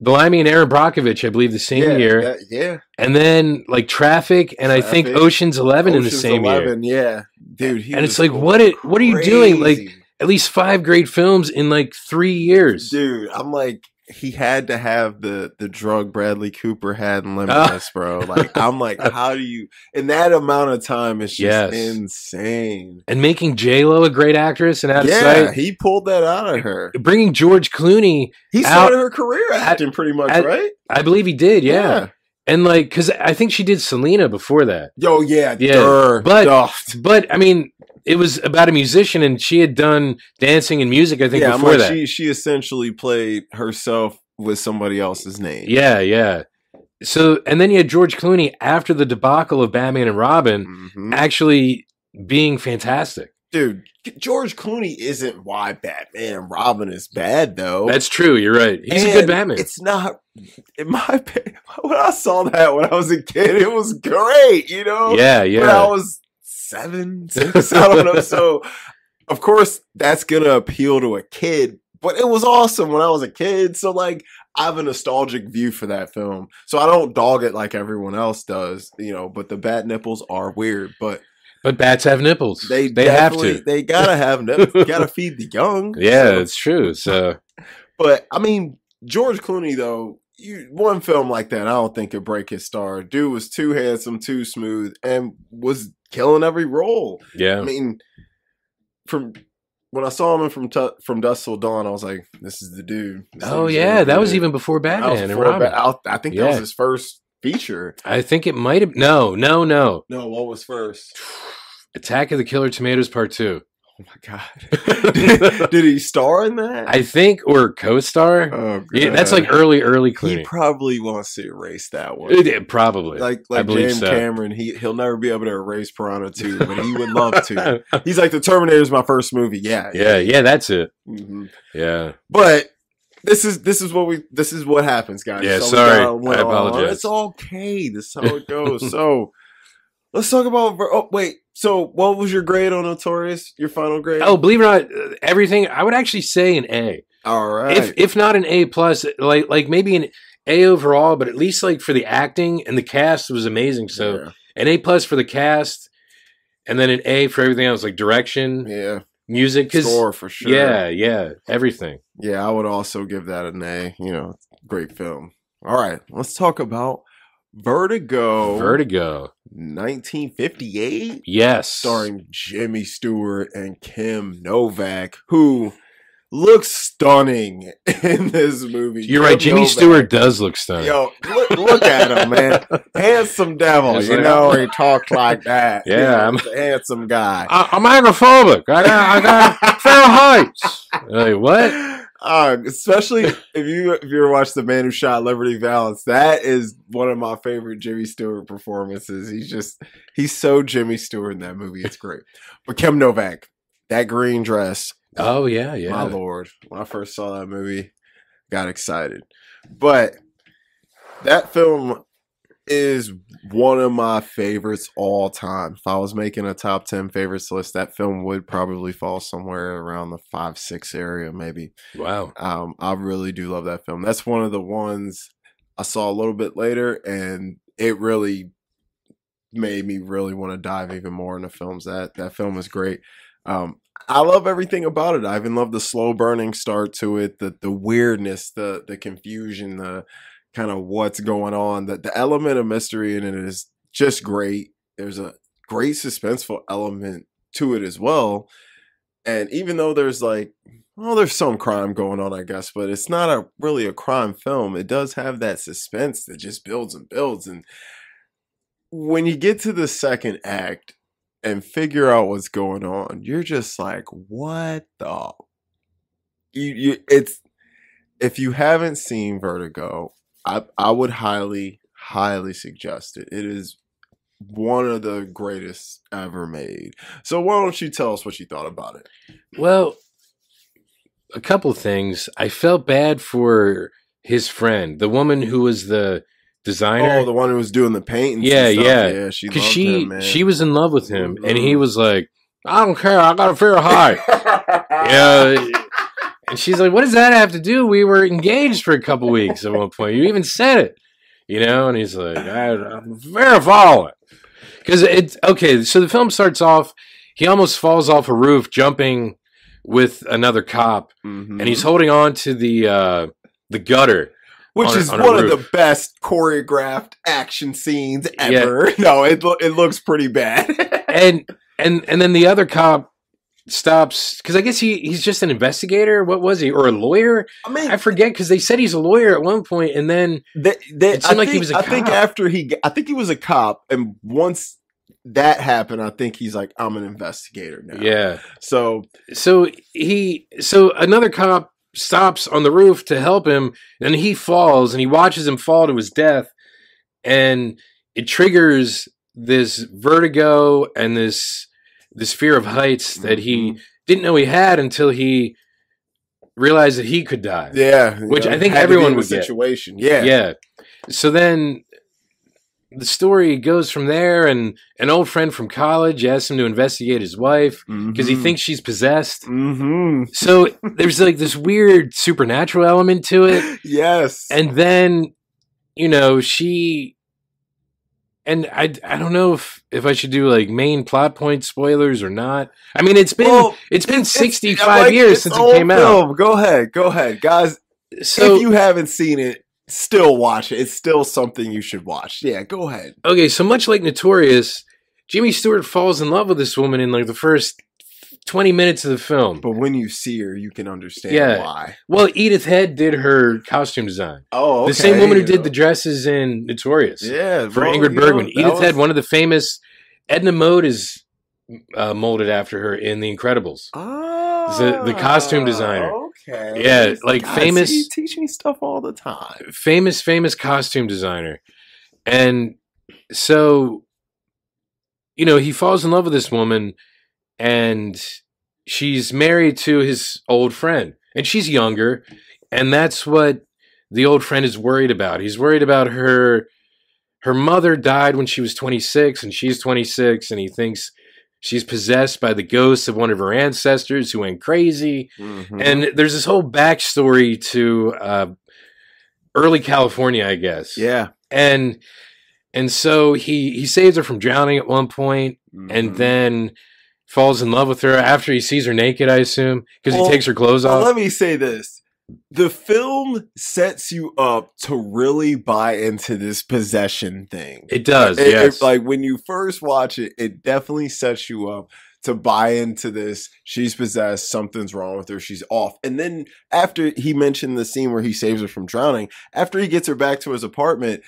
The Blimey and Erin Brockovich, I believe, the same yeah, year, that- yeah. and then like Traffic, and I think Ocean's Eleven in the Ocean's same year. Yeah, dude. He And it's like, what it- what are you doing? Like. At least five great films in like three years. dude, I'm like, he had to have the the drug Bradley Cooper had in Limitless, ah. bro. Like, I'm like, how do you in that amount of time? It's just Yes. insane. And making J Lo a great actress and out of sight. he pulled that out of her. Bringing George Clooney, He Out- started her career at- acting pretty much, at- right? I believe he did, yeah. And like, because I think she did Selena before that. Yo, yeah, Yeah, durr, but-. But I mean, it was about a musician, and she had done dancing and music. I think yeah, before like, that. she she essentially played herself with somebody else's name. yeah, yeah. So, and then you had George Clooney after the debacle of Batman and Robin, Mhm. actually being fantastic. Dude. George Clooney isn't why Batman and Robin is bad though. That's true. You're right. He's a good Batman. It's not in my opinion. When I saw that when I was a kid, it was great. You know, Yeah, When I was seven, six, I don't know. So, of course, that's gonna appeal to a kid. But it was awesome when I was a kid. So, like, I have a nostalgic view for that film. So I don't dog it like everyone else does. You know, but the bat nipples are weird. But But bats have nipples. they they have to. They gotta have nipples. gotta feed the young. Yeah, So- it's true. So But I mean, George Clooney though, you, one film like that, I don't think could break his star. Dude was too handsome, too smooth, and was killing every role. yeah, I mean, from when I saw him in from Tu- from Dusk Till Dawn, I was like, "This is the dude." This oh yeah, that was even before Batman before. Ba- I, I think that was his first feature. I think it might have. No, no, no. No, what was first? Attack of the Killer Tomatoes Part Two. Oh my god! did, did he star in that? I think or co-star. oh, yeah, that's like early, early he probably wants to erase that one. It- it- probably. like like James so. Cameron, he he'll never be able to erase Piranha 2, but he would love to. He's like the Terminator is my first movie. Yeah, yeah, yeah, that's it. Mhm. Yeah, But this is this is what we this is what happens, guys. Yeah, we sorry. got one I on. apologize. It's okay. This is how it goes. so let's talk about. Oh wait. So what was your grade on Notorious? Your final grade? Oh, believe it or not, uh, everything. I would actually say an A. all right. If if not an A plus, like like maybe an A overall, but at least like for the acting and the cast was amazing. So yeah, an A plus for the cast, and then an A for everything else, like direction, yeah. Music. Score for sure. yeah, yeah, everything. yeah. I would also give that an A. You know, great film. All right, let's talk about Vertigo. Vertigo. 1958, Yes. starring Jimmy Stewart and Kim Novak, who looks stunning in this movie. You're right. Jimmy. Stewart does look stunning. Yo, look, look at him, man. Handsome devil. It's you like- know, he talks like that. Yeah, You know, I'm- a handsome guy. I, I'm agoraphobic. I got, I got Fahrenheit. Like what? Uh, especially if you if you ever watched The Man Who Shot Liberty Valance, that is one of my favorite Jimmy Stewart performances. He's just he's so Jimmy Stewart in that movie. It's great. But Kim Novak, that green dress, Oh yeah, yeah. my lord! When I first saw that movie, got excited. But that film is one of my favorites all time. If I was making a top ten favorites list, that film would probably fall somewhere around the five six area, maybe. Wow. Um, I really do love that film. That's one of the ones I saw a little bit later, and it really made me really want to dive even more into films. That that film is great. Um, I love everything about it. I even love the slow burning start to it, the the weirdness, the the confusion, the kind of what's going on. The the element of mystery in it is just great. There's a great suspenseful element to it as well. And even though there's like well, there's some crime going on, I guess, but it's not a really a crime film. It does have that suspense that just builds and builds. And when you get to the second act and figure out what's going on, you're just like, what the you, you it's if you haven't seen Vertigo, I I would highly, highly suggest it. It is one of the greatest ever made. So why don't you tell us what you thought about it? Well, a couple things. I felt bad for his friend, the woman who was the designer. Oh, the one who was doing the painting. Yeah, yeah. yeah. She because she him, she was in love with him, and he Mhm. was like, I don't care. I got a fair high." yeah. And she's like, "What does that have to do? We were engaged for a couple weeks at one point. You even said it, you know." And he's like, I, "I'm very violent." Because it's okay. So the film starts off. He almost falls off a roof, jumping with another cop, Mhm. and he's holding on to the uh, the gutter. Which on is on one of the best choreographed action scenes Yeah. ever. No, it lo- it looks pretty bad. and and and then the other cop stops because I guess he he's just an investigator. What was he or a lawyer? I mean, I forget because they said he's a lawyer at one point, and then They, they, It seemed I like he think, was a I think after he, I think he was a cop, and once that happened, I think he's like, I'm an investigator now. yeah. So So he so another cop stops on the roof to help him, and he falls, and he watches him fall to his death, and it triggers this vertigo and this this fear of heights that he Mhm. didn't know he had until he realized that he could die. yeah, Which you I think everyone in the get. situation. Yeah, yeah. So then the story goes from there, and an old friend from college asks him to investigate his wife because he thinks she's possessed. hmm So there's like this weird supernatural element to it, Yes, and then you know she. And I, I don't know if, if I should do like main plot point spoilers or not. I mean, it's been Well, it's been sixty five like, years since it came out. Go ahead, go ahead, guys. So if you haven't seen it, still watch it. It's still something you should watch. Yeah, go ahead. okay, so much like Notorious, Jimmy Stewart falls in love with this woman in like the first twenty minutes of the film. But when you see her, you can understand Yeah. why. Well, Edith Head did her costume design. Oh, The same woman who did the dresses in Notorious yeah for well, Ingrid you know, Bergman. Edith was- Head, one of the famous Edna Mode is uh, molded after her in The Incredibles. Ah, the- the costume designer. Okay. Yeah, like God, famous- see, you teach me stuff all the time. famous famous costume designer. And so you know he falls in love with this woman and she's married to his old friend and she's younger and that's what the old friend is worried about. He's worried about her her mother died when she was 26 and she's 26 and he thinks she's possessed by the ghosts of one of her ancestors who went crazy Mm-hmm. and there's this whole backstory to uh, early California, I guess. yeah, and and so he he saves her from drowning at one point, and Mhm. then falls in love with her after he sees her naked. I assume because Well, he takes her clothes Well, off. let me say this. The film sets you up to really buy into this possession thing. it does, It- it- yes. like when you first watch it, it definitely sets you up to buy into this. She's possessed. Something's wrong with her. She's off. And then after he mentioned the scene where he saves her from drowning, after he gets her back to his apartment,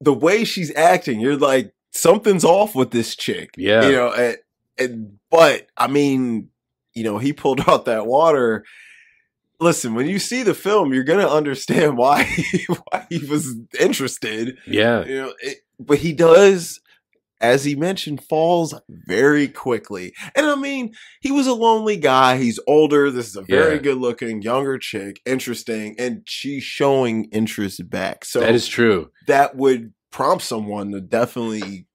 the way she's acting, you're like, something's off with this chick. Yeah. You know, and, and but I mean, you know, he pulled out that water. Listen, when you see the film, you're gonna understand why he, why he was interested yeah, you know, it, but he does, as he mentioned, falls very quickly. And I mean, he was a lonely guy. He's older. This is a very Yeah. good looking younger chick, interesting, and she's showing interest back. So that is true. that would prompt someone to definitely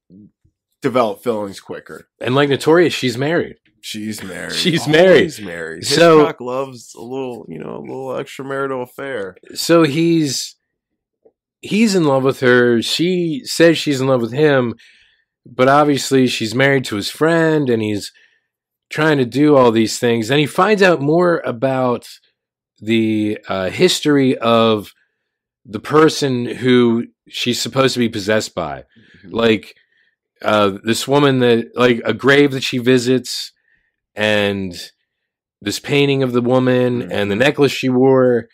develop feelings quicker. And like Notorious, she's married. She's married. She's married. Always married. So- Hitchcock loves a little, you know, a little extramarital affair. So he's he's in love with her. She says she's in love with him, but obviously she's married to his friend and he's trying to do all these things. And he finds out more about the uh, history of the person who she's supposed to be possessed by. Like uh, this woman that, like a grave that she visits, and this painting of the woman mm-hmm. and the necklace she wore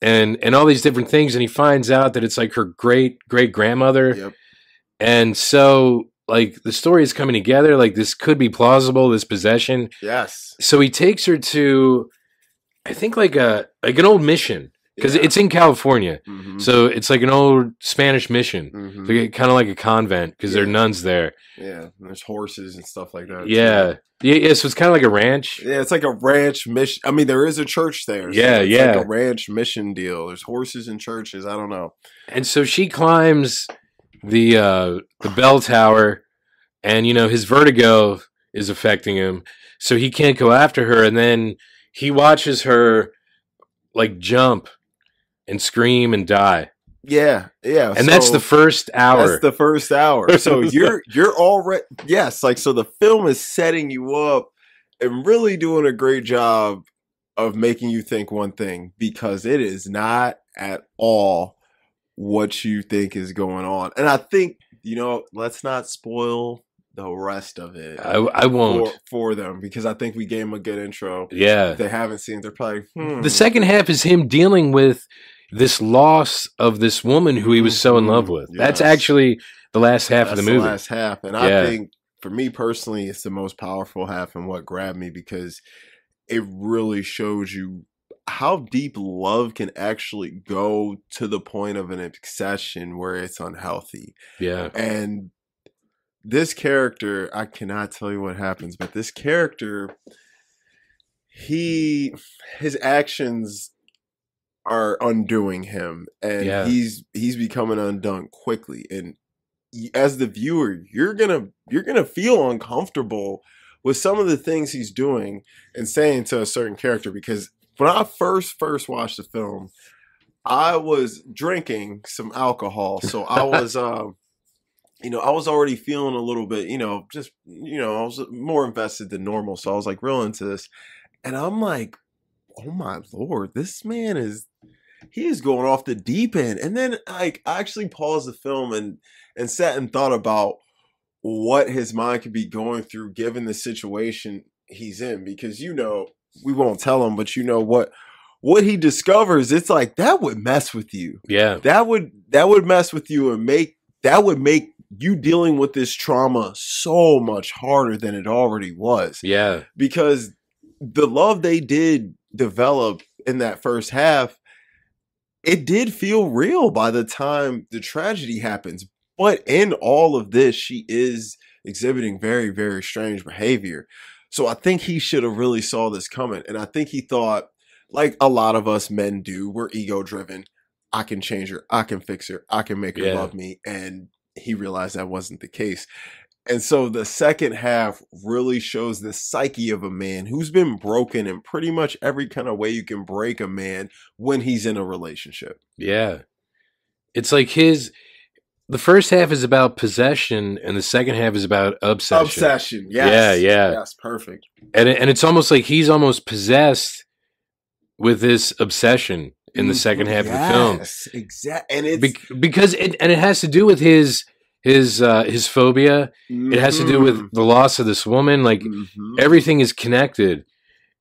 and and all these different things and he finds out that it's like her great great grandmother Yep. and so like the story is coming together like this could be plausible this possession Yes. so he takes her to i think like a like an old mission because Yeah. it's in california Mhm. so it's like an old spanish mission Mhm. kind of like a convent because there are nuns there Yeah, and there's horses and stuff like that. too. yeah yeah yeah so it's kind of like a ranch Yeah, it's like a ranch mission. I mean, there is a church there. Yeah, it's yeah. Like a ranch mission deal. There's horses and churches. I don't know. And so she climbs the uh the bell tower and you know his vertigo is affecting him, so he can't go after her. And then he watches her like jump and scream and die. Yeah, yeah. And that's the first hour. That's the first hour. So you're you're already yes, like so the film is setting you up and really doing a great job of making you think one thing because it is not at all what you think is going on. And I think, you know, let's not spoil the rest of it. I, I won't. For, for them because I think we gave them a good intro. yeah. If they haven't seen it, they're probably hmm. The second half is him dealing with this loss of this woman who he was so in love Mhm. with. That's actually the last half That's of the movie. The last half, and Yeah. I think for me personally, it's the most powerful half and what grabbed me because it really shows you how deep love can actually go to the point of an obsession where it's unhealthy. yeah. And this character, I cannot tell you what happens, but this character, he, his actions are undoing him, and Yeah. he's he's becoming undone quickly. And as the viewer, you're gonna you're gonna feel uncomfortable with some of the things he's doing and saying to a certain character because when I first first watched the film, I was drinking some alcohol, so I was um you know, I was already feeling a little bit, you know, just you know, I was more invested than normal, so I was like real into this. And I'm like, "Oh my lord, this man is he is going off the deep end." And then like I actually paused the film and and sat and thought about what his mind could be going through given the situation he's in because you know, we won't tell him, but you know what what he discovers, it's like that would mess with you Yeah. that would that would mess with you and make that would make you dealing with this trauma so much harder than it already was Yeah. because the love they did develop in that first half it did feel real by the time the tragedy happens but in all of this she is exhibiting very very strange behavior so i think he should have really saw this coming and i think he thought like a lot of us men do we're ego driven i can change her i can fix her i can make her Yeah. love me and he realized that wasn't the case and so the second half really shows the psyche of a man who's been broken in pretty much every kind of way you can break a man when he's in a relationship. Yeah. It's like his the first half is about possession and the second half is about obsession. Obsession. Yeah, Yes. yeah. Yes, perfect. And and it's almost like he's almost possessed with this obsession in the second mm-hmm, half of the film. Yes, exactly. And it's Bec- because it and it has to do with his his uh his phobia. It has to do with the loss of this woman like Mhm. everything is connected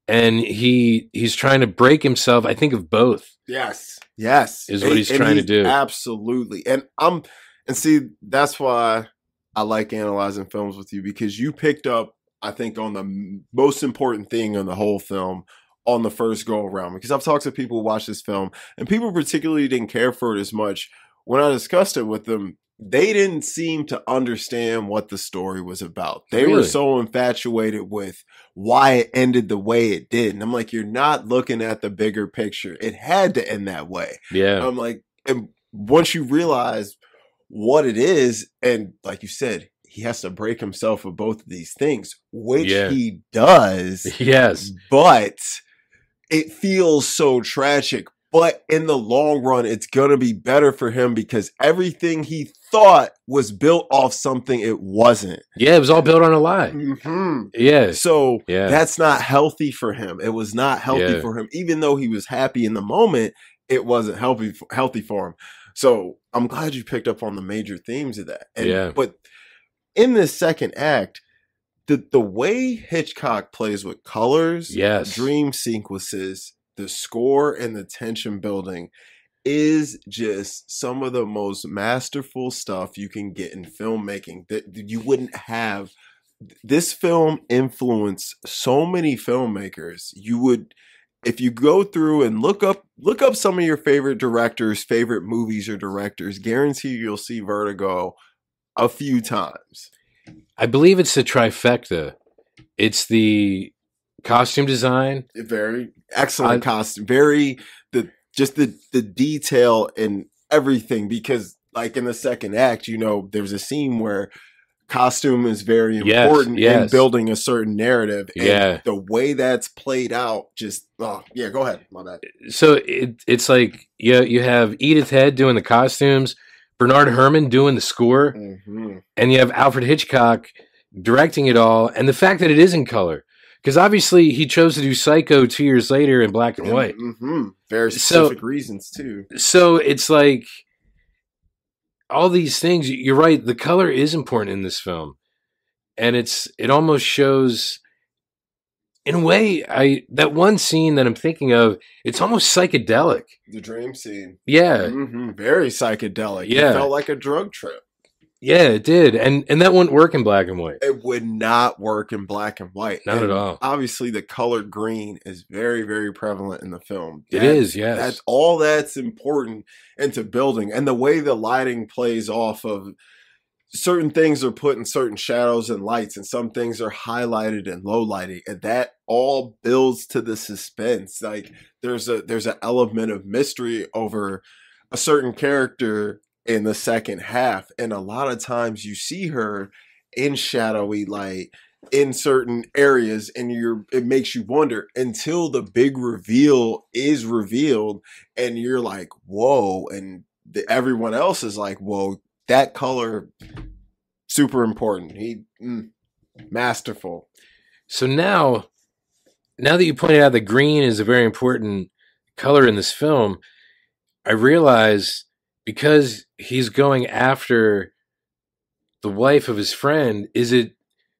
and he he's trying to break himself i think of both Yes. Yes. Is what he's trying to do. Absolutely. And I'm and see, that's why I like analyzing films with you because you picked up, I think, on the most important thing in the whole film on the first go around. Because I've talked to people who watched this film and people particularly didn't care for it as much. When I discussed it with them, they didn't seem to understand what the story was about. They were so infatuated with why it ended the way it did. And I'm like, you're not looking at the bigger picture. It had to end that way. yeah I'm like, and once you realize what it is, and like you said, he has to break himself of both of these things, which Yeah. he does, yes but it feels so tragic. But in the long run, it's gonna be better for him because everything he thought was built off something it wasn't. yeah it was all built on a lie Mhm. yeah So Yeah. that's not healthy for him. It was not healthy Yeah. for him, even though he was happy in the moment. It wasn't healthy healthy for him. So I'm glad you picked up on the major themes of that. And, Yeah. But in this second act, the the way Hitchcock plays with colors, Yes. dream sequences, the score, and the tension building is just some of the most masterful stuff you can get in filmmaking that you wouldn't have. This film influenced so many filmmakers. You would if you go through and look up look up some of your favorite directors favorite movies or directors guarantee you'll see vertigo a few times. I believe it's the trifecta. It's the costume design very excellent I- costume very the just the the detail and everything because like in the second act you know there's a scene where costume is very Yes, important in building a certain narrative. And Yeah. the way that's played out, just oh yeah, go ahead. My bad. so it, it's like you you have Edith Head doing the costumes, Bernard Herrmann doing the score, hmm and you have Alfred Hitchcock directing it all, and the fact that it is in color, because obviously he chose to do Psycho two years later in black and white. hmm Very So- specific reasons too. So it's like all these things. You're right. The color is important in this film, and it's it almost shows. In a way, I that one scene that I'm thinking of, it's almost psychedelic. The dream scene, Yeah, hmm very psychedelic. Yeah. it felt like a drug trip. Yeah, it did, and and that wouldn't work in black and white. It would not work in black and white. Not at all. Obviously, the color green is very, very prevalent in the film. It That- is, yes. That's all that's important into building. And the way the lighting plays off of certain things are put in certain shadows and lights, and some things are highlighted and low lighting. And that all builds to the suspense. Like there's a there's an element of mystery over a certain character in the second half. And a lot of times you see her in shadowy light in certain areas and you're it makes you wonder until the big reveal is revealed and you're like whoa and the, everyone else is like whoa that color super important he mm, masterful So now, now that you pointed out that green is a very important color in this film, I realize because he's going after the wife of his friend, is it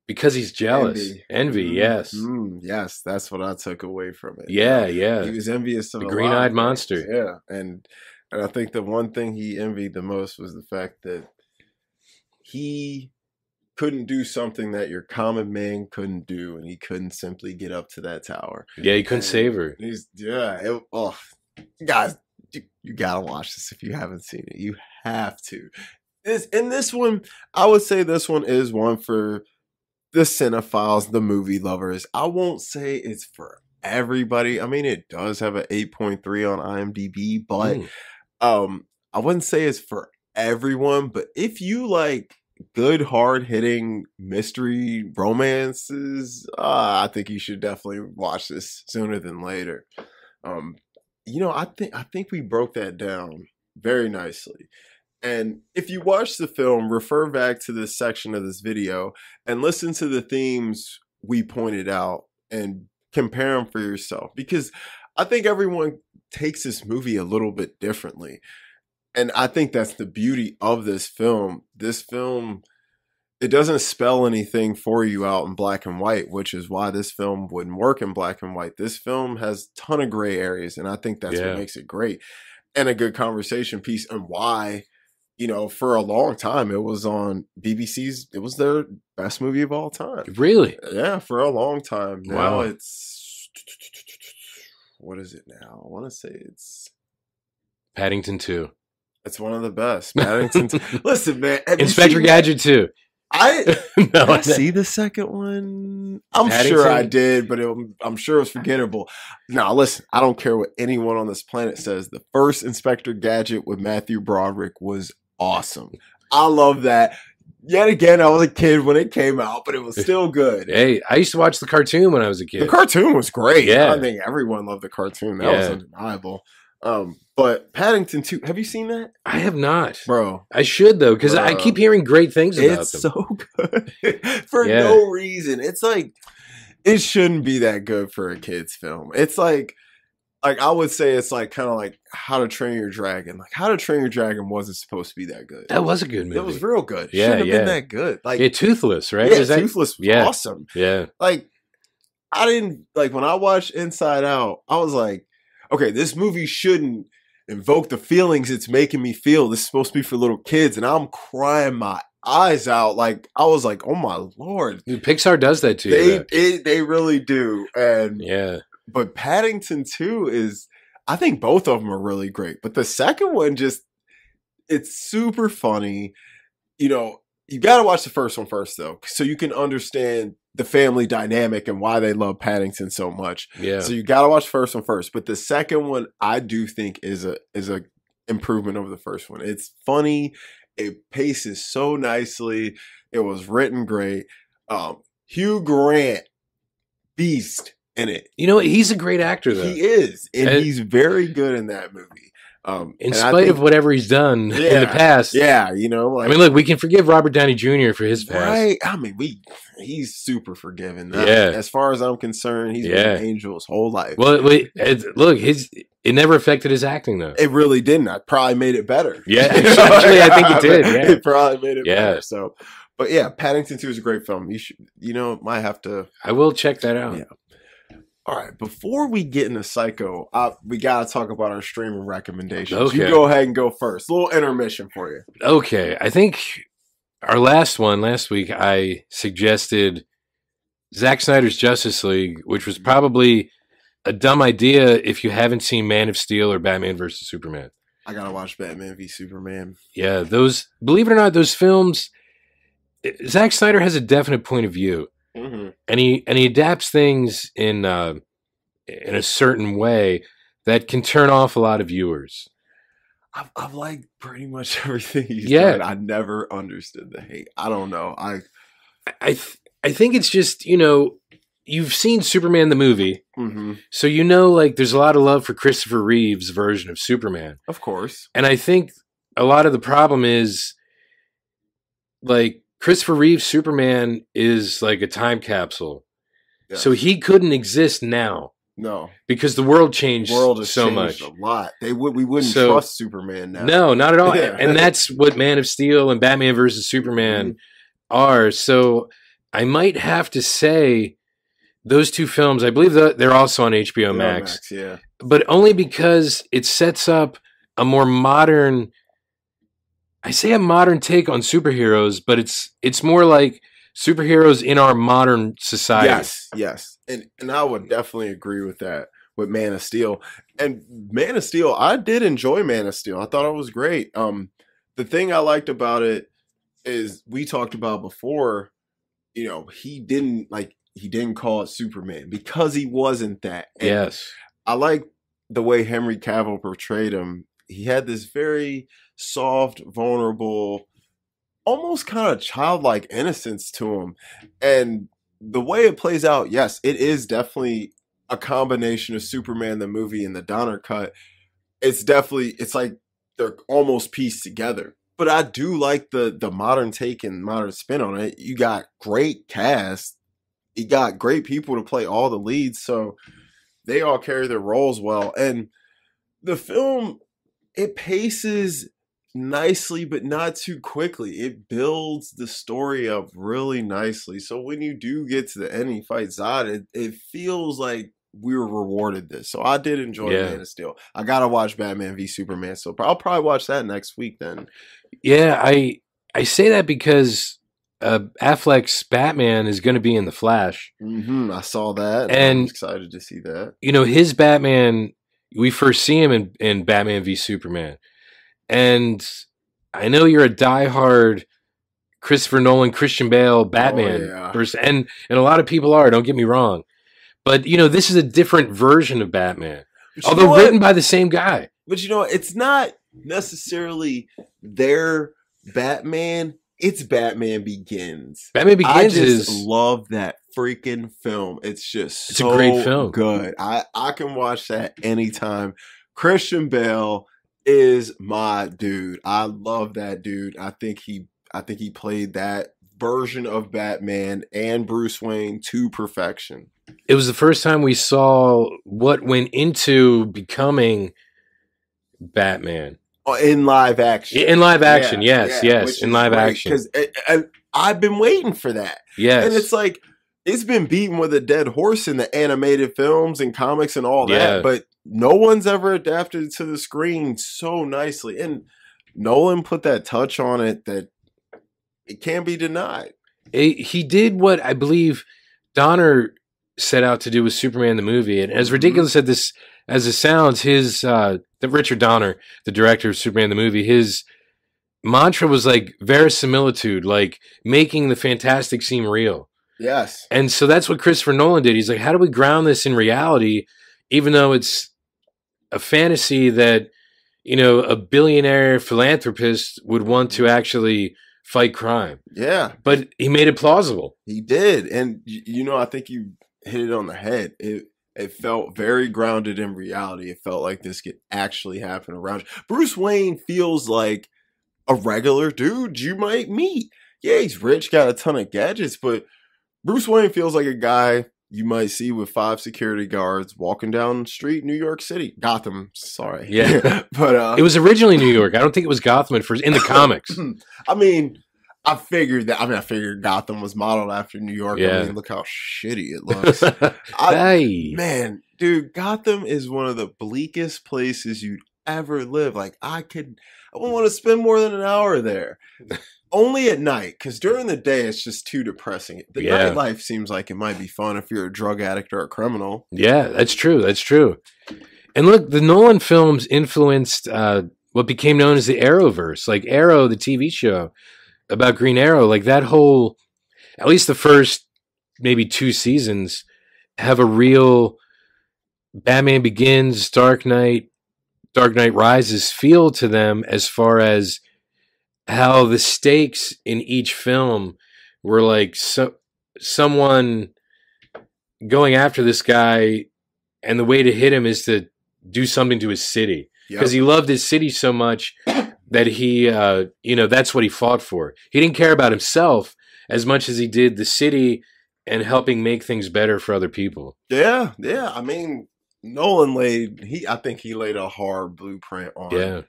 because he's jealous? Envy. Envy, Mm, yes. mm, yes that's what i took away from it Yeah, yeah. he was envious of The a green-eyed things. monster. Yeah, and and I think the one thing he envied the most was the fact that he couldn't do something that your common man couldn't do, and he couldn't simply get up to that tower. Yeah, he couldn't And save her. He's yeah. It, oh, guys, you, you gotta watch this if you haven't seen it. You have to. This and this one, I would say this one is one for the cinephiles, the movie lovers. I won't say it's for everybody. I mean, it does have an 8.3 on IMDb, but Mm. um, I wouldn't say it's for everyone. But if you like good, hard hitting mystery romances, uh, I think you should definitely watch this sooner than later. Um, you know, I think I think we broke that down very nicely. And if you watch the film, refer back to this section of this video and listen to the themes we pointed out and compare them for yourself because I think everyone takes this movie a little bit differently. And I think that's the beauty of this film. This film it doesn't spell anything for you out in black and white, which is why this film wouldn't work in black and white. This film has a ton of gray areas, and I think that's Yeah. what makes it great and a good conversation piece, and why, you know, for a long time it was on BBC's. It was their best movie of all time. Really? Yeah, for a long time. Now Wow. it's what is it now? I want to say it's Paddington 2. it's one of the best. Paddington. Listen, man, Inspector Gadget 2. I no, Did I see the second one? I'm sure I did, but it, I'm sure it was forgettable. Now, listen, I don't care what anyone on this planet says. The first Inspector Gadget with Matthew Broderick was awesome. I love that. Yet again, I was a kid when it came out, but it was still good. hey, I used to watch the cartoon when I was a kid. The cartoon was great. Yeah. I think everyone loved the cartoon. That was undeniable. Um, but Paddington 2, have you seen that? I have not. Bro, I should though, because I Bro. keep hearing great things about it's them. so good for Yeah. no reason. It's like it shouldn't be that good for a kids film. It's like like I would say it's like kind of like How to Train Your Dragon. Like How to Train Your Dragon wasn't supposed to be that good. that was a good movie. It was real good. It Yeah, shouldn't have yeah. been that good. Like yeah, Toothless, right? yeah, Was that- Toothless was yeah. awesome. yeah, Like I didn't like when I watched Inside Out. I was like, okay, this movie shouldn't invoke the feelings it's making me feel. This is supposed to be for little kids, and I'm crying my eyes out. Like I was like, oh my lord, Dude, Pixar does that to they you. it, they really do. And Yeah, but Paddington Two is, I think both of them are really great. But the second one just, it's super funny. You know, you got to watch the first one first though, so you can understand the family dynamic and why they love Paddington so much. yeah. So you got to watch the first one first. But the second one, I do think is a is a improvement over the first one. It's funny. It paces so nicely. It was written great. Um, Hugh Grant, beast in it. You know, he's a great actor though. He is, and, And- he's very good in that movie. Um, in spite think- of whatever he's done in the past. yeah, you know, I mean, look, we can forgive Robert Downey Jr. for his past. right. I mean, we he's super forgiving. Yeah. as far as I'm concerned, he's Yeah. been an angel his whole life. Well, wait, it, look, his it never affected his acting though. It really didn't. I probably made it better. Yeah, actually, I think it did, yeah. it probably made it Yeah. better. So, but yeah, Paddington Two is a great film. You should, you know, might have to. I will check that out. Yeah. All right, before we get into Psycho, uh, we gotta talk about our streaming recommendations. You go ahead and go first. A little intermission for you. Okay, I think our last one last week I suggested Zack Snyder's Justice League, which was probably a dumb idea if you haven't seen Man of Steel or Batman versus Superman. I gotta watch Batman v Superman. Yeah, those believe it or not, those films. Zack Snyder has a definite point of view, Mm-hmm. and he and he adapts things in uh, in a certain way that can turn off a lot of viewers. I've, I've liked pretty much everything he's Yeah. done. I never understood the hate. I don't know. I I th- I think it's just you know you've seen Superman the movie, mhm. so you know like there's a lot of love for Christopher Reeve's version of Superman, of course. and I think a lot of the problem is like Christopher Reeve's Superman is like a time capsule, Yeah. so he couldn't exist now no, because the world changed the world has so changed much. a lot. They would we wouldn't So- trust Superman now. No, not at all. Yeah. And that's what Man of Steel and Batman versus Superman mm-hmm. are. So I might have to say those two films, I believe that they're also on HBO Yeah, Max, Yeah. but only because it sets up a more modern I say a modern take on superheroes, but it's it's more like superheroes in our modern society. Yes, yes, and and I would definitely agree with that with Man of Steel. And Man of Steel, I did enjoy Man of Steel. I thought it was great. Um, the thing I liked about it is we talked about before. You know, he didn't like he didn't call it Superman because he wasn't that. And Yes. I like the way Henry Cavill portrayed him. He had this very soft, vulnerable, almost kind of childlike innocence to him. And the way it plays out, yes, it is definitely a combination of Superman the movie and the Donner cut. It's definitely it's like they're almost pieced together. But I do like the the modern take and modern spin on it. You got great cast. You got great people to play all the leads, so they all carry their roles well. And the film it paces nicely but not too quickly. It builds the story up really nicely. So when you do get to the end and you fight Zod, it, it feels like we were rewarded this. So I did enjoy Yeah. Man of Steel. I gotta watch Batman v Superman. So I'll probably watch that next week then. Yeah, I I say that because uh, Affleck's Batman is going to be in the Flash. hmm I saw that. And- I'm excited to see that. You know, his Batman. We first see him in, in Batman v Superman, and I know you're a diehard Christopher Nolan, Christian Bale oh, Batman yeah. person, and and a lot of people are. Don't get me wrong, but you know this is a different version of Batman, But you know although written by the same guy. But you know, it's not necessarily their Batman. It's Batman Begins. Batman I Begins just is love that freaking film. It's just It's a so great film. good. I I can watch that anytime. Christian Bale is my dude. I love that dude. I think he I think he played that version of Batman and Bruce Wayne to perfection. it was the first time we saw what went into becoming Batman Oh, in live action. in live action. Yeah, yes, yeah, yes, in live great, action. 'cause I, I, I've been waiting for that. Yes, And it's like it's been beaten with a dead horse in the animated films and comics and all that, Yeah. but no one's ever adapted to the screen so nicely. And Nolan put that touch on it that it can't be denied. It- he did what I believe Donner set out to do with Superman the movie, and as Mhm. ridiculous as this as it sounds, his uh, the Richard Donner, the director of Superman the movie, his mantra was like verisimilitude, like making the fantastic seem real. Yes. And so that's what Christopher Nolan did. He's like, how do we ground this in reality, even though it's a fantasy that you know, a billionaire philanthropist would want to actually fight crime. Yeah, But he made it plausible. he did, and you know, I think you hit it on the head. It it felt very grounded in reality. It felt like this could actually happen around. you. Bruce Wayne feels like a regular dude you might meet. Yeah, he's rich, got a ton of gadgets, but Bruce Wayne feels like a guy you might see with five security guards walking down the street, New York City, Gotham. Sorry, Yeah. but uh, It was originally New York. I don't think it was Gotham at first in the comics. I mean, I figured that. I mean, I figured Gotham was modeled after New York. Yeah. I mean, look how shitty it looks. I- hey. Man, dude, Gotham is one of the bleakest places you'd ever live. Like, I could, I wouldn't want to spend more than an hour there. Only at night, because during the day it's just too depressing. The Yeah. nightlife seems like it might be fun if you're a drug addict or a criminal. Yeah, that's true. That's true. And look, the Nolan films influenced uh, what became known as the Arrowverse, like Arrow, the TV show about Green Arrow. Like that whole, at least the first maybe two seasons, have a real Batman Begins, Dark Knight, Dark Knight Rises feel to them as far as how the stakes in each film were like so someone going after this guy and the way to hit him is to do something to his city because he loved his city so much that he uh you know that's what he fought for he didn't care about himself as much as he did the city and helping make things better for other people yeah, yeah. I mean, Nolan laid he. I think he laid a hard blueprint on yeah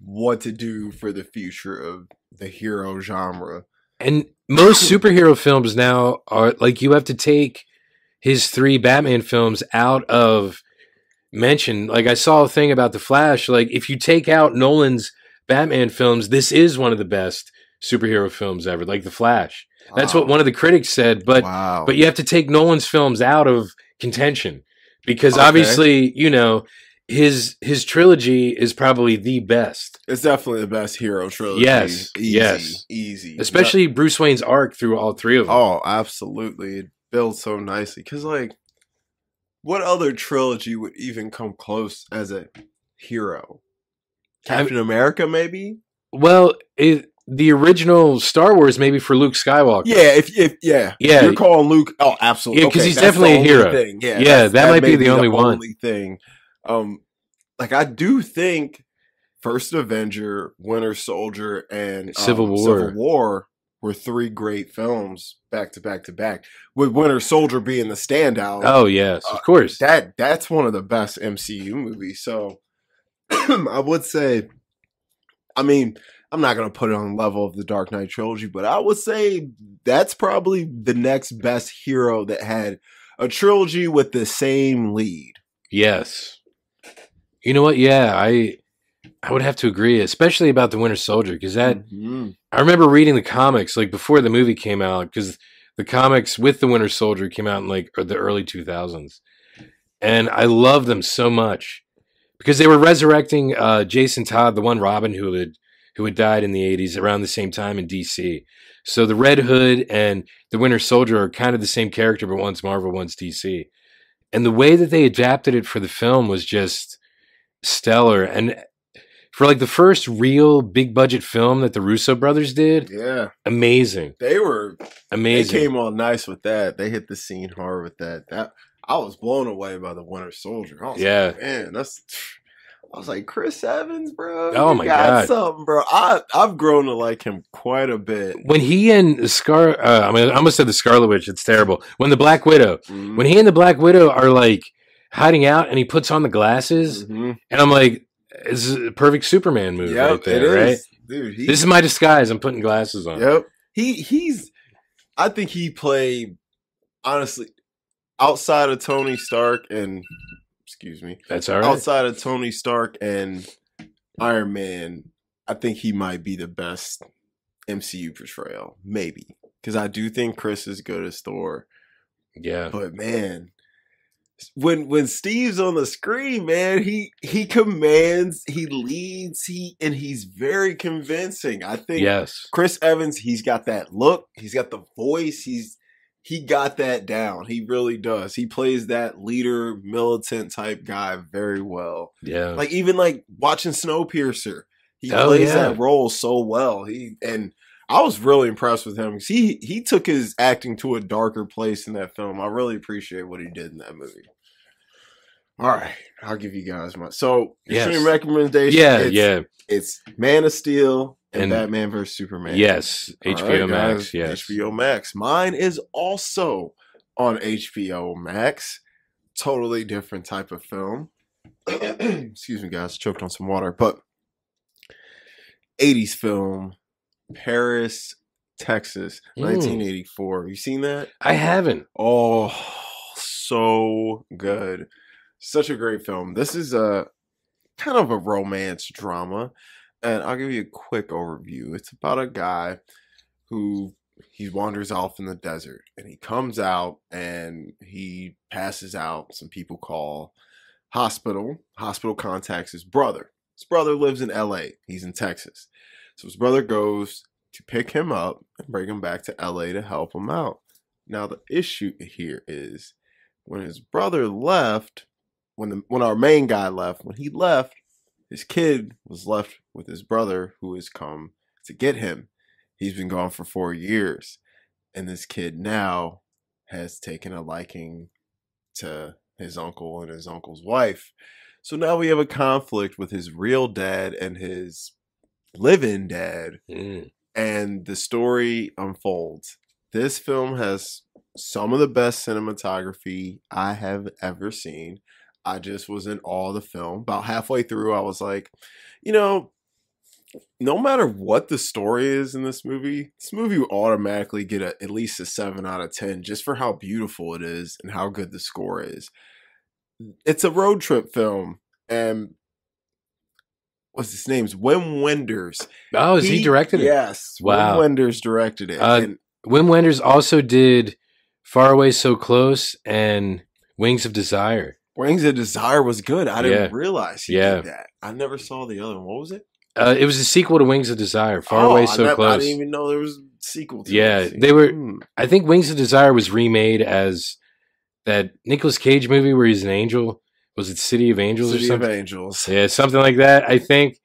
what to do for the future of the hero genre. and most superhero films now are like you have to take his three batman films out of mention like i saw a thing about the flash like if you take out nolan's batman films this is one of the best superhero films ever like the flash That's what one of the critics said. But wow. but you have to take Nolan's films out of contention because Okay. obviously, you know, his his trilogy is probably the best. It's definitely the best hero trilogy. Yes, easy, yes. easy. Especially Bruce Wayne's arc through all three of them. oh, absolutely. It builds so nicely because, like, what other trilogy would even come close as a hero? Captain America, maybe. Well, it, the original Star Wars maybe for Luke Skywalker. Yeah, if if yeah, Yeah. you're calling Luke. Oh, absolutely. Yeah, 'cause Okay, he's definitely a hero. Thing. Yeah, Yeah, that's- that might be the only one. Only thing. Um, like I do think First Avenger, Winter Soldier, and um, Civil War. Civil War were three great films back to back to back. With Winter Soldier being the standout. Oh yes, Uh, of course. that that's one of the best MCU movies. So I would say, I mean, I'm not gonna put it on the level of the Dark Knight trilogy, but I would say that's probably the next best hero that had a trilogy with the same lead. yes. You know what? Yeah, I I would have to agree, especially about the Winter Soldier, because that Mhm. I remember reading the comics like before the movie came out because the comics with the Winter Soldier came out in like the early 2000s, and I loved them so much because they were resurrecting uh, Jason Todd, the one Robin who had who had died in the 80s around the same time in DC. So the Red Hood and the Winter Soldier are kind of the same character, but one's Marvel, one's DC. And the way that they adapted it for the film was just stellar. And for like the first real big budget film that the Russo brothers did, Yeah, amazing, they were. Amazing. They came on nice with that. They hit the scene hard with that. That I was blown away by the Winter Soldier. I was Yeah. like, man, that's. I was like Chris Evans, bro. Oh you my got God. something, bro. I I've grown to like him quite a bit. when he and Scar, uh, I mean, I almost said the Scarlet Witch. It's terrible. When the Black Widow, Mhm. when he and the Black Widow are like hiding out, and he puts on the glasses, Mhm. and I'm like, this is a perfect Superman movie Yep, right there, right? dude. He, This is my disguise. I'm putting glasses on. Yep. He he's I think he played honestly outside of Tony Stark and excuse me. That's all right. Outside of Tony Stark and Iron Man, I think he might be the best MCU portrayal. Maybe. Because I do think Chris is good as Thor. Yeah. But man, when when Steve's on the screen, man, he he commands, he leads, he and he's very convincing. I think Yes. Chris Evans, he's got that look, he's got the voice, he's he got that down. He really does. He plays that leader, militant type guy very well. Yeah. Like even like watching Snowpiercer, he Oh, plays yeah. that role so well. He and I was really impressed with him because he he took his acting to a darker place in that film. I really appreciate what he did in that movie. All right, I'll give you guys my so Yes. stream recommendation. yeah, it's, yeah. It's Man of Steel and, And- Batman vs Superman. Yes. All HBO right, Max. guys, Yes. HBO Max. Mine is also on HBO Max. Totally different type of film. Excuse me, guys. Choked on some water. But 80s film, Paris, Texas, Mm. 1984. You seen that? I haven't. Oh, so good. Such a great film. This is a kind of a romance drama. And I'll give you a quick overview. It's about a guy who he wanders off in the desert and he comes out and he passes out. Some people call hospital. Hospital contacts his brother. His brother lives in LA. He's in Texas. So his brother goes to pick him up and bring him back to LA to help him out. Now the issue here is when his brother left, when the when our main guy left, when he left, his kid was left with his brother who has come to get him. He's been gone for four years. And this kid now has taken a liking to his uncle and his uncle's wife. So now we have a conflict with his real dad and his live-in dad Mm. and the story unfolds. This film has some of the best cinematography I have ever seen. I just was in awe of the film. About halfway through, I was like, you know, no matter what the story is in this movie, this movie will automatically get a, at least a 7 out of 10 just for how beautiful it is and how good the score is. It's a road trip film, and what's his name's Wim Wenders. Oh, is he, directed it? Yes. Wow. Wim Wenders directed it. Uh, and Wim Wenders also did Far Away So Close and Wings of Desire. Wings of Desire was good. I didn't Yeah. realize he Yeah. did that. I never saw the other one. What was it? Uh, it was a sequel to Wings of Desire. Far Oh, Away I So I Close. didn't even know there was a sequel to Yeah, it. they were- Hmm. I think Wings of Desire was remade as that Nicolas Cage movie where he's an angel. Was it City of Angels City or of something? Angels. Yeah, something like that. I think.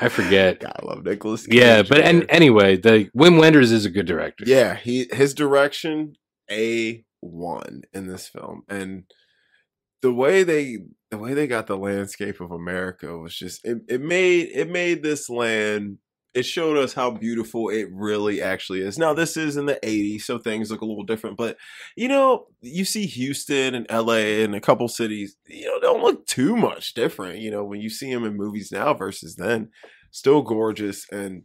I forget. God, I love Nicolas. Yeah, but and anyway, the Wim Wenders is a good director. yeah, he his direction a one in this film, and the way they the way they got the landscape of America was just it, it made it made this land. It showed us how beautiful it really actually is. Now this is in the '80s, so things look a little different. But you know, you see Houston and LA and a couple cities, you know, don't look too much different. You know, when you see them in movies now versus then, still gorgeous. And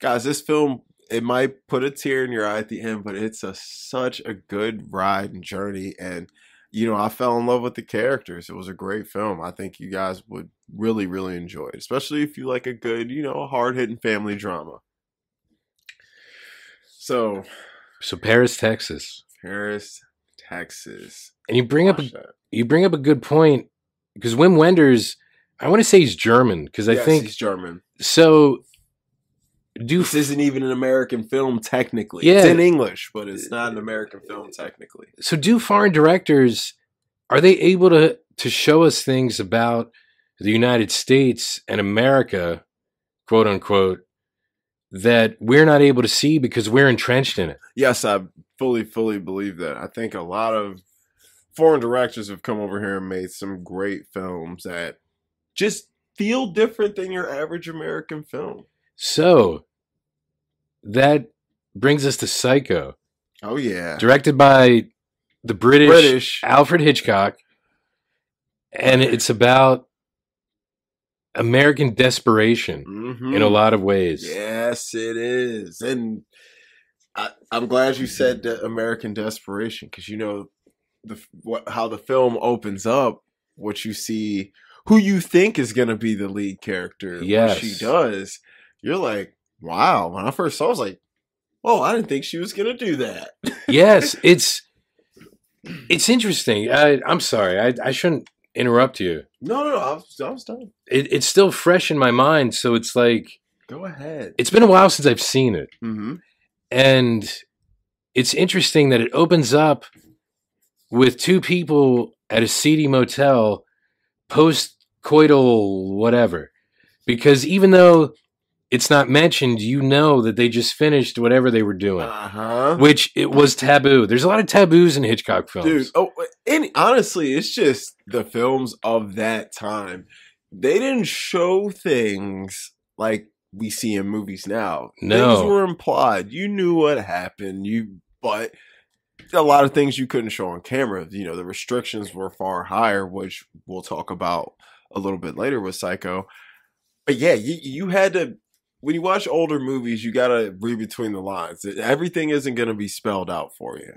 guys, this film it might put a tear in your eye at the end, but it's a such a good ride and journey. And you know, I fell in love with the characters. It was a great film. I think you guys would really, really enjoy it, especially if you like a good, you know, hard hitting family drama. So, So Paris, Texas, Paris, Texas. and you bring up a, that. you bring up a good point because Wim Wenders, I want to say he's German because I Yes, think he's German. so. Do This isn't even an American film technically. Yeah. It's in English, but it's not an American film technically. so do foreign directors are they able to to show us things about the United States and America, quote unquote, that we're not able to see because we're entrenched in it? Yes, I fully, fully believe that. I think a lot of foreign directors have come over here and made some great films that just feel different than your average American film. So that brings us to Psycho, Oh yeah, directed by the British, British. Alfred Hitchcock, and it's about American desperation Mhm. in a lot of ways. Yes, it is, and I, I'm glad you said the American desperation because you know the what how the film opens up. What you see, who you think is going to be the lead character, Yes. she does. You're like, wow. When I first saw, it, I was like, oh, I didn't think she was going to do that. yes, it's it's interesting. I, I'm sorry, I, I shouldn't interrupt you. No, no, no. I was, I was done. It, it's still fresh in my mind, so it's like Go ahead. it's been a while since I've seen it, Mm-hmm. and it's interesting that it opens up with two people at a seedy motel post coital whatever. Because even though it's not mentioned, you know that they just finished whatever they were doing. Uh huh. Which it was taboo. There's a lot of taboos in Hitchcock films. Dude, oh, and honestly, it's just the films of that time. They didn't show things like we see in movies now. No. Things were implied. You knew what happened. You but a lot of things you couldn't show on camera. You know, the restrictions were far higher, which we'll talk about a little bit later with Psycho. But yeah, you you had to when you watch older movies, you gotta read between the lines. Everything isn't gonna be spelled out for you.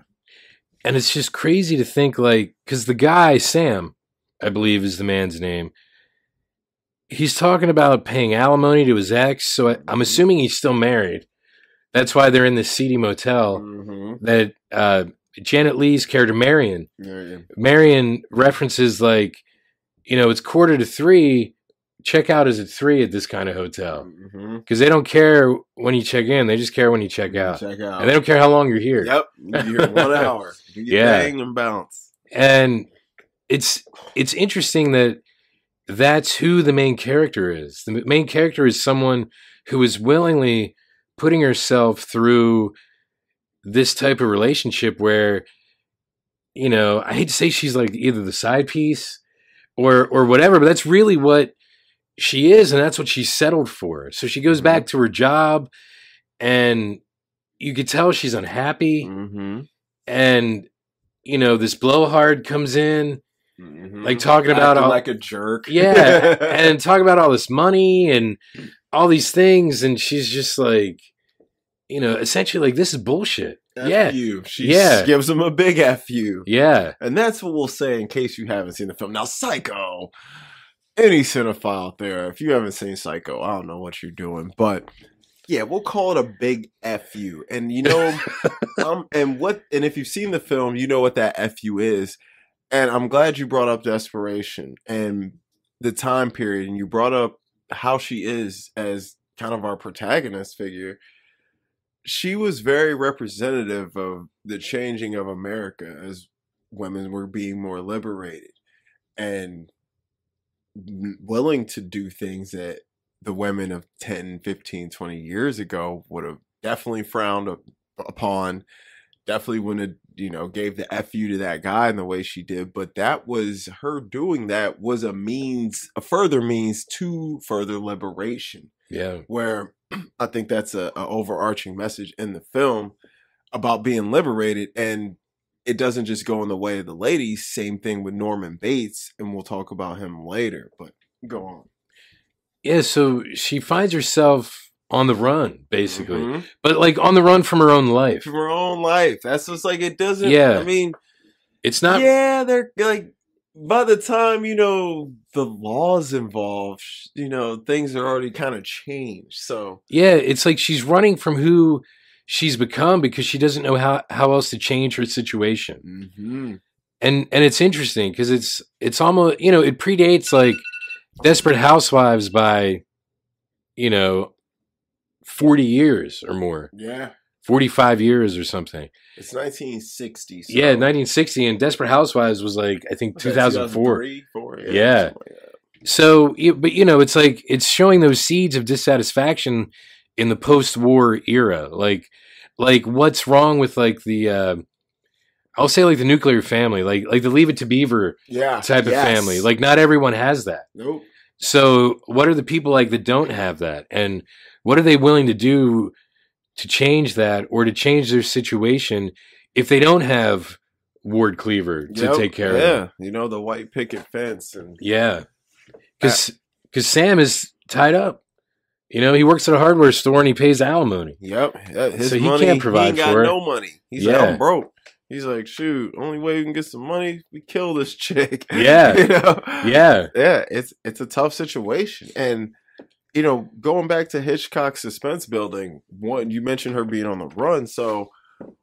and it's just crazy to think like because the guy sam i believe is the man's name he's talking about paying alimony to his ex so I, i'm assuming he's still married that's why they're in this seedy motel Mm-hmm. that uh, Janet Leigh's character marion marion references like you know it's quarter to three check out is at three at this kind of hotel Mm-hmm. because they don't care when you check in they just care when you check out Check out. and they don't care how long you're here Yep, you're one hour. Do your Yeah. thing and bounce. and it's it's interesting that that's who the main character is. The main character is someone who is willingly putting herself through this type of relationship where you know, I hate to say she's like either the side piece or or whatever, but that's really what she is and that's what she settled for. So she goes Mhm. back to her job and you could tell she's unhappy Mm-hmm. and you know this blowhard comes in Mm-hmm. Like talking about all- like a jerk. yeah and talk about all this money and all these things and she's just like you know essentially like this is bullshit F yeah you. She Yeah. gives him a big F you. yeah And that's what we'll say in case you haven't seen the film. Now, Psycho, any cinephile out there, if you haven't seen Psycho, I don't know what you're doing, but yeah, we'll call it a big fu. And you know, um, and what, and if you've seen the film, you know what that fu is. And I'm glad you brought up desperation and the time period, and you brought up how she is as kind of our protagonist figure. She was very representative of the changing of America as women were being more liberated and willing to do things that the women of 10, 15, 20 years ago would have definitely frowned upon. Definitely wouldn't have, you know, gave the FU to that guy in the way she did. But that was her doing that was a means, a further means to further liberation yeah where I think that's a, a overarching message in the film about being liberated, and it doesn't just go in the way of the ladies. Same thing with Norman Bates, and we'll talk about him later. But go on. yeah so she finds herself on the run basically Mhm. but like on the run from her own life from her own life. That's just like it doesn't. Yeah. I mean, it's not yeah, they're like by the time you know the laws involved, you know things are already kind of changed. So yeah it's like she's running from who she's become because she doesn't know how how else to change her situation mhm. and and it's interesting because it's it's almost you know it predates like desperate housewives by you know 40 years or more yeah, 45 years or something it's 1960. So yeah 1960 and desperate housewives was like i think 2004 2003? Four? Yeah. like so but you know it's like it's showing those seeds of dissatisfaction in the post-war era like like what's wrong with like the uh i'll say like the nuclear family like like the leave it to beaver yeah, type of family like not everyone has that nope. So, what are the people like that don't have that? And what are they willing to do to change that or to change their situation if they don't have Ward Cleaver to Yep, take care yeah. of Yeah, you know the white picket fence and Yeah. because Because Sam is tied up. You know, he works at a hardware store and he pays alimony. Yep. His So he money, can't provide he ain't got for it. no money. He's Yeah. like, I'm broke. He's like, shoot, only way we can get some money, we kill this chick. Yeah. you know? Yeah. Yeah, it's it's a tough situation. And you know, going back to Hitchcock's suspense building, one you mentioned her being on the run. So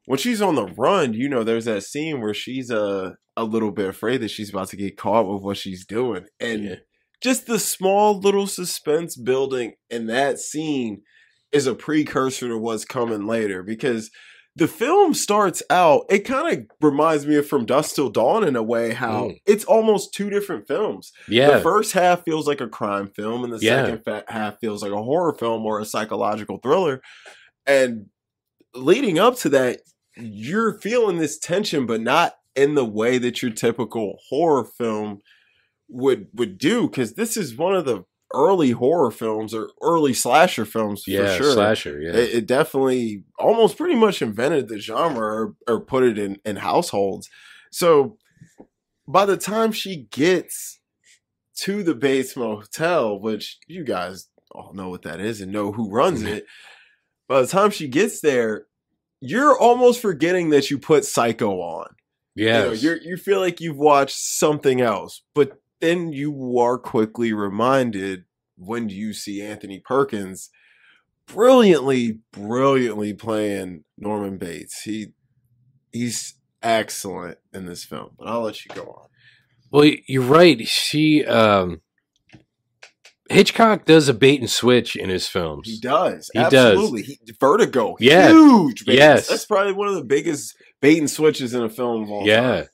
when she's on the run, you know, there's that scene where she's uh, a little bit afraid that she's about to get caught with what she's doing. And Yeah. Just the small little suspense building in that scene is a precursor to what's coming later because the film starts out, it kind of reminds me of From Dusk Till Dawn in a way, how Mm. it's almost two different films. Yeah. The first half feels like a crime film, and the Yeah. second half feels like a horror film or a psychological thriller. And leading up to that, you're feeling this tension, but not in the way that your typical horror film would would do. Because this is one of the early horror films or early slasher films yeah. for sure. Slasher. Yeah. It, it definitely almost pretty much invented the genre or, or put it in, in households. So by the time she gets to the Bates Motel, which you guys all know what that is and know who runs mm-hmm. it, by the time she gets there, you're almost forgetting that you put Psycho on. yeah. You know, you're, you feel like you've watched something else, but then you are quickly reminded when you see Anthony Perkins brilliantly, brilliantly playing Norman Bates. He he's excellent in this film. But I'll let you go on. Well, you're right. She um Hitchcock does a bait and switch in his films. He does. He does. Absolutely. He, Vertigo. Yeah. Huge. Bates. Yes. That's probably one of the biggest bait and switches in a film of all Yeah.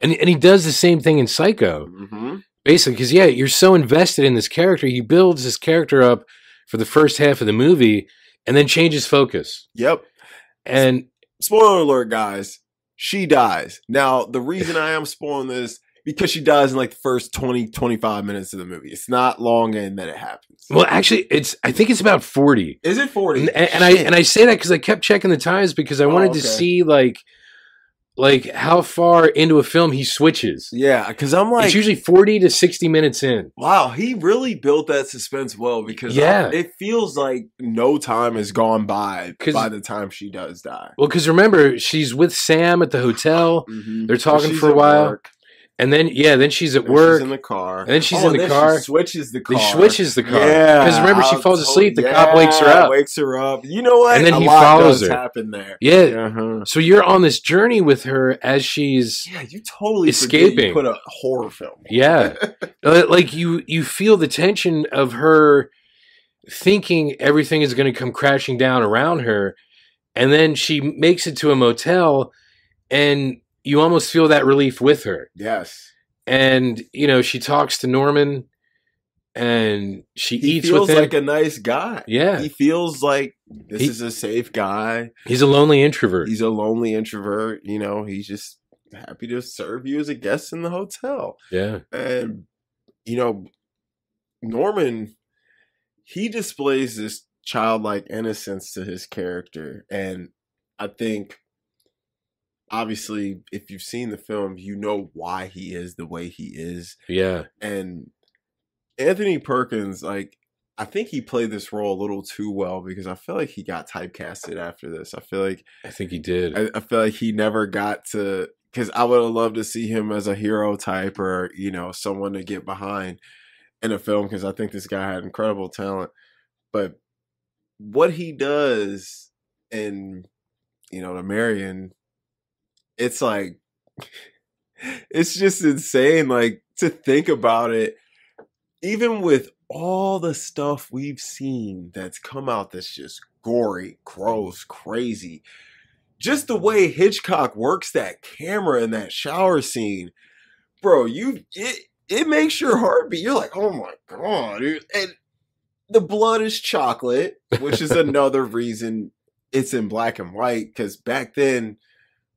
And and he does the same thing in Psycho. hmm Basically, because yeah, you're so invested in this character. He builds this character up for the first half of the movie and then changes focus. Yep. And spoiler alert, guys, she dies. Now, the reason I am spoiling this because she dies in like the first 20, 25 minutes of the movie. It's not long and then it happens. well, actually, it's I think it's about forty. Is it 40? And, and I and I say that because I kept checking the times because I Oh, wanted to see like like how far into a film he switches. yeah, because I'm like, it's usually forty to sixty minutes in. wow, he really built that suspense well because Yeah. I- it feels like no time has gone by by the time she does die. Well, because remember, she's with Sam at the hotel, Mhm. They're talking for a while, work, and then yeah, then she's at and work. She's in the car. and then she's Oh, in the then car. She switches the car. He switches the car. Yeah, because remember she I'll falls totally- asleep. The cop wakes her up. Wakes her up. You know what? And then A he lot follows her. Happen there. Yeah, Uh-huh. so you're on this journey with her as she's Yeah, you totally forget you Escaping. put a horror film. yeah, Uh, like you you feel the tension of her thinking everything is going to come crashing down around her, and then she makes it to a motel, and you almost feel that relief with her. yes. And you know she talks to Norman, and she He eats feels with him. Feels like a nice guy. yeah, He feels like this He- is a safe guy. he's a lonely introvert. He's a lonely introvert. You know, he's just happy to serve you as a guest in the hotel. Yeah, And, you know, Norman, he displays this childlike innocence to his character. And I think, obviously, if you've seen the film, you know why he is the way he is. yeah, And Anthony Perkins, like, I think he played this role a little too well because I feel like he got typecasted after this. I feel like I think he did. I, I feel like he never got to because I would have loved to see him as a hero type or you know someone to get behind in a film because I think this guy had incredible talent. But what he does in you know the Marion, it's like it's just insane. Like to think about it, even with all the stuff we've seen that's come out that's just gory, gross, crazy. Just the way Hitchcock works that camera in that shower scene, bro, you it it makes your heart beat. You're like, oh my god, dude. and the blood is chocolate, which is another reason it's in black and white. Because back then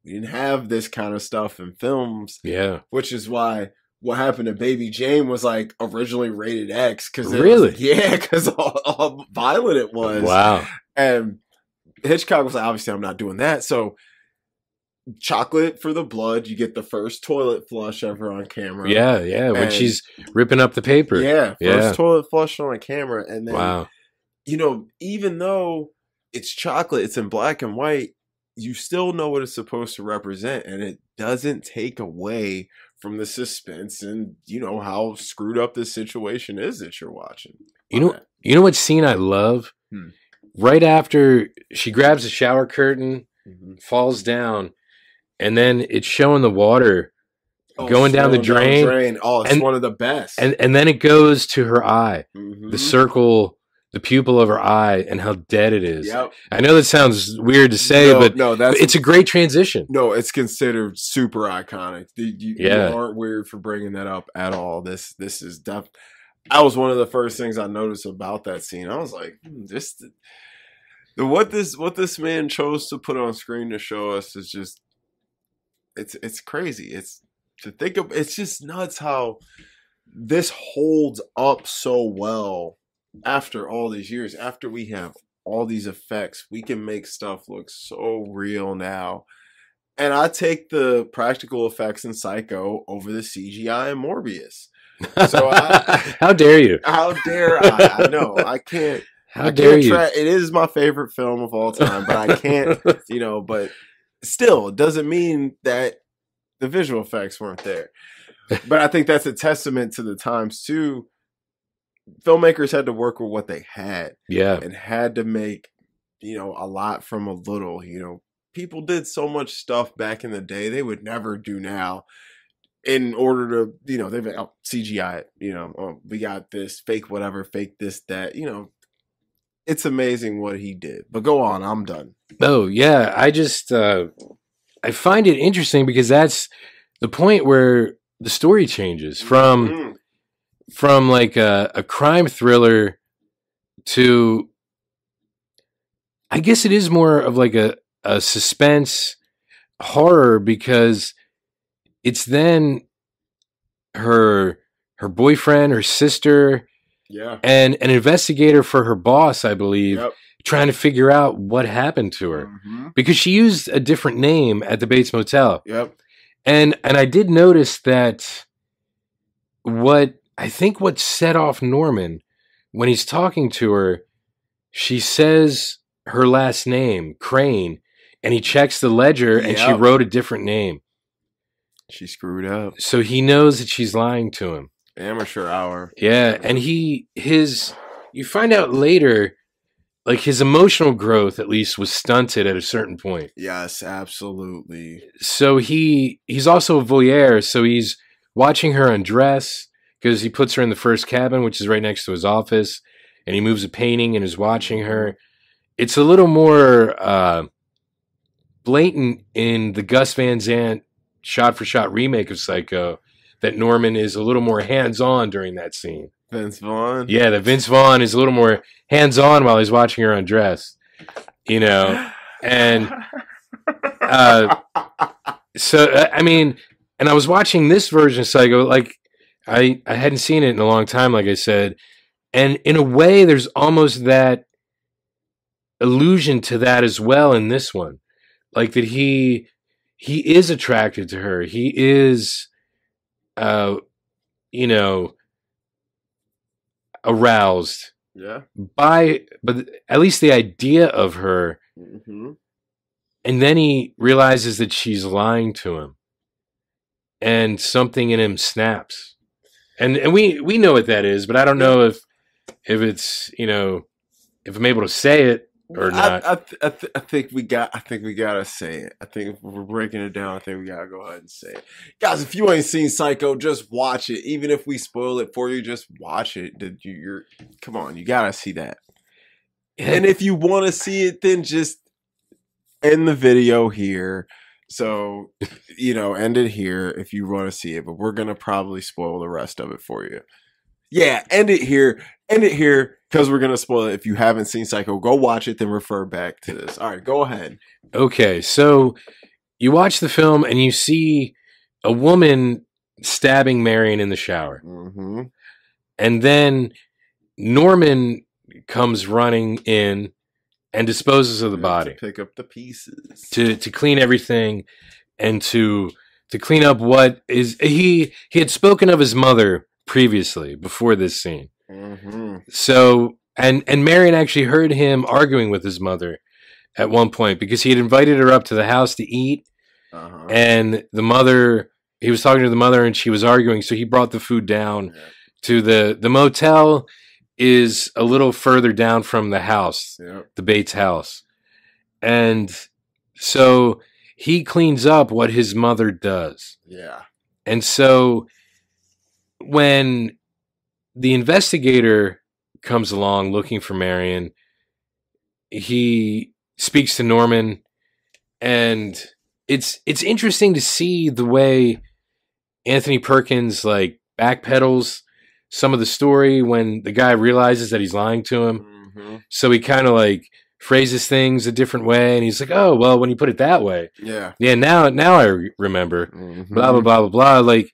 we didn't have this kind of stuff in films yeah, which is why what happened to Baby Jane was like originally rated X because Really? yeah, because all, all violent it was. wow, And Hitchcock was like, obviously, I'm not doing that. So, chocolate for the blood. You get the first toilet flush ever on camera. yeah, yeah. When she's ripping up the paper. yeah, first Yeah. toilet flush on a camera, and then Wow. you know, even though it's chocolate, it's in black and white. You still know what it's supposed to represent, and it doesn't take away from the suspense and you know how screwed up this situation is that you're watching. You know, you know what scene I love? Hmm. Right after she grabs the shower curtain, Mhm. falls down, and then it's showing the water, Oh, going down the slowing drain, Oh, it's and- one of the best. and and then it goes to her eye, Mhm. the circle the pupil of her eye and how dead it is. Yep. I know that sounds weird to say, no, but no, that's it's a great transition. no, it's considered super iconic. You, you, Yeah. you aren't weird for bringing that up at all. This this is def. I was one of the first things I noticed about that scene. I was like, hmm, this, the, what this what this man chose to put on screen to show us is just, it's it's crazy. It's to think of. It's just nuts how this holds up so well after all these years. After we have all these effects, we can make stuff look so real now. And I take the practical effects in Psycho over the CGI in Morbius. So I- how dare you? How dare I? I know I can't. How I dare can't you? try. It is my favorite film of all time, but I can't. You know, but still, it doesn't mean that the visual effects weren't there. But I think that's a testament to the times too. Filmmakers had to work with what they had yeah, and had to make you know a lot from a little you know? People did so much stuff back in the day they would never do now in order to you know they've oh, cgi it you know oh, we got this fake whatever fake this that you know? It's amazing what he did but go on i'm done. Oh yeah, I just uh, I find it interesting because that's the point where the story changes from Mhm. From like a, a crime thriller to I guess it is more of like a, a suspense horror because it's then her her boyfriend, her sister, yeah and an investigator for her boss, I believe, yep trying to figure out what happened to her Mhm. because she used a different name at the Bates Motel. yep And and I did notice that what I think what set off Norman when he's talking to her, she says her last name, Crane, and he checks the ledger and she wrote a different name. she screwed up So he knows that she's lying to him. amateur hour Yeah, and he his you find out later like his emotional growth at least was stunted at a certain point. yes absolutely so he he's also a voyeur so he's watching her undress because he puts her in the first cabin which is right next to his office and he moves a painting and is watching her. It's a little more uh blatant in the Gus Van Sant shot for shot remake of psycho that norman is a little more hands-on during that scene. Vince vaughn? Yeah that vince vaughn is a little more hands-on while he's watching her undress you know? And uh so I mean, and I was watching this version of Psycho, like I I hadn't seen it in a long time, like I said, and in a way, there's almost that allusion to that as well in this one, like that he he is attracted to her, he is, uh, you know, aroused yeah. by, but at least the idea of her. Hmm and then he realizes that she's lying to him. And something in him snaps and and we we know what that is but i don't know if if it's you know if i'm able to say it or not I, I, th- I, th- I think we got. I think we gotta say it. I think if we're breaking it down. I think we gotta go ahead and say it, guys. If you ain't seen Psycho, just watch it. Even if we spoil it for you, just watch it. Did you? You're come on. You gotta see that. And if you want to see it, then just end the video here. So you know, end it here if you want to see it. But we're gonna probably spoil the rest of it for you. Yeah, end it here. End it here because we're gonna spoil it. If you haven't seen Psycho, go watch it, then refer back to this. All right, go ahead. okay so you watch the film and you see a woman stabbing marion in the shower Mm-hmm. and then norman comes running in and disposes of the body pick up the pieces. to to clean everything and to to clean up what is he he had spoken of his mother previously before this scene hmm so and and marion actually heard him arguing with his mother at one point because he had invited her up to the house to eat Uh-huh. and the mother he was talking to the mother and she was arguing so he brought the food down Yeah. to the the motel is a little further down from the house Yep. the Bates house. And so he cleans up what his mother does. Yeah. And so when the investigator comes along looking for Marion. He speaks to Norman, and it's it's interesting to see the way Anthony Perkins like backpedals some of the story when the guy realizes that he's lying to him. hmm So he kind of like phrases things a different way, and he's like, "Oh, well, when you put it that way, Yeah. yeah, now now I re- remember." Mhm. Blah blah blah blah blah. Like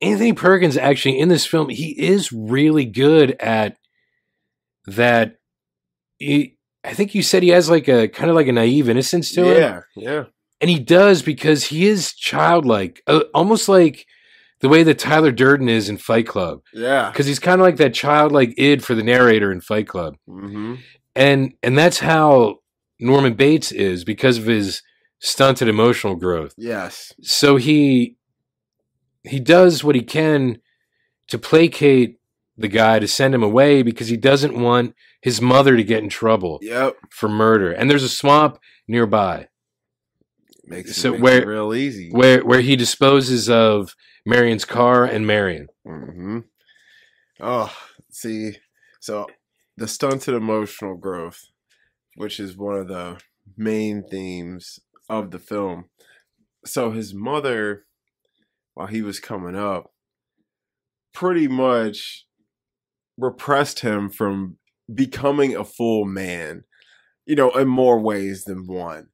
Anthony Perkins actually in this film, he is really good at that. He, I think you said he has like a kind of like a naive innocence to him, Yeah. Yeah. and he does because he is childlike, uh, almost like the way that Tyler Durden is in Fight Club, Yeah. because he's kind of like that childlike id for the narrator in Fight Club hmm and and that's how Norman Bates is because of his stunted emotional growth. Yes. So he he does what he can to placate the guy to send him away because he doesn't want his mother to get in trouble Yep. for murder. And there's a swamp nearby Makes it, So makes where- real easy. where where he disposes of Marion's car and Marion. Mm-hmm. Oh, see, so the stunted emotional growth, which is one of the main themes of the film. So his mother, while he was coming up, pretty much repressed him from becoming a full man, you know, in more ways than one.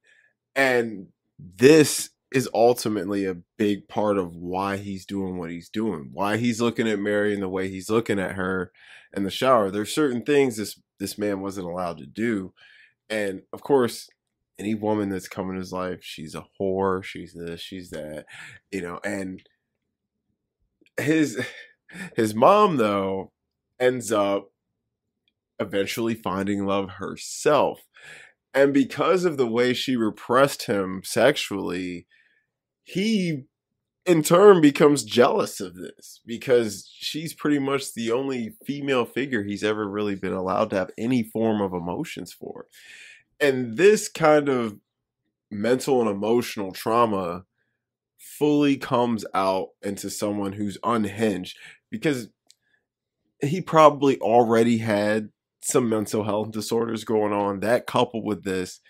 And this is ultimately a big part of why he's doing what he's doing, why he's looking at Mary Marion the way he's looking at her in the shower. There's certain things this this man wasn't allowed to do. And of course, any woman that's come in his life, she's a whore, she's this, she's that, you know, and his his mom though ends up eventually finding love herself. And because of the way she repressed him sexually, he in turn becomes jealous of this because she's pretty much the only female figure he's ever really been allowed to have any form of emotions for. And this kind of mental and emotional trauma fully comes out into someone who's unhinged because he probably already had some mental health disorders going on. That coupled with this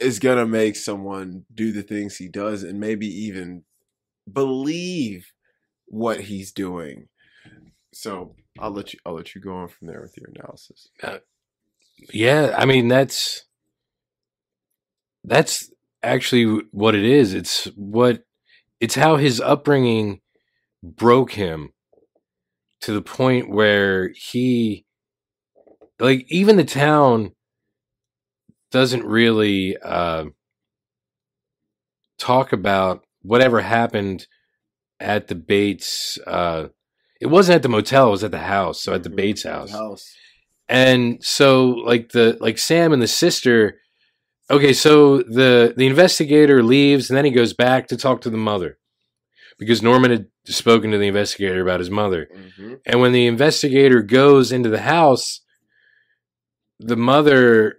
is going to make someone do the things he does and maybe even believe what he's doing. So I'll let you I'll let you go on from there with your analysis. Uh, yeah, I mean that's that's actually what it is. It's what it's how his upbringing broke him to the point where he like even the town doesn't really uh talk about whatever happened at the Bates uh it wasn't at the motel, it was at the house, so at the Mhm. Bates house house. and so like the like Sam and the sister okay so the the investigator leaves and then he goes back to talk to the mother because Norman had spoken to the investigator about his mother Mhm. and when the investigator goes into the house the mother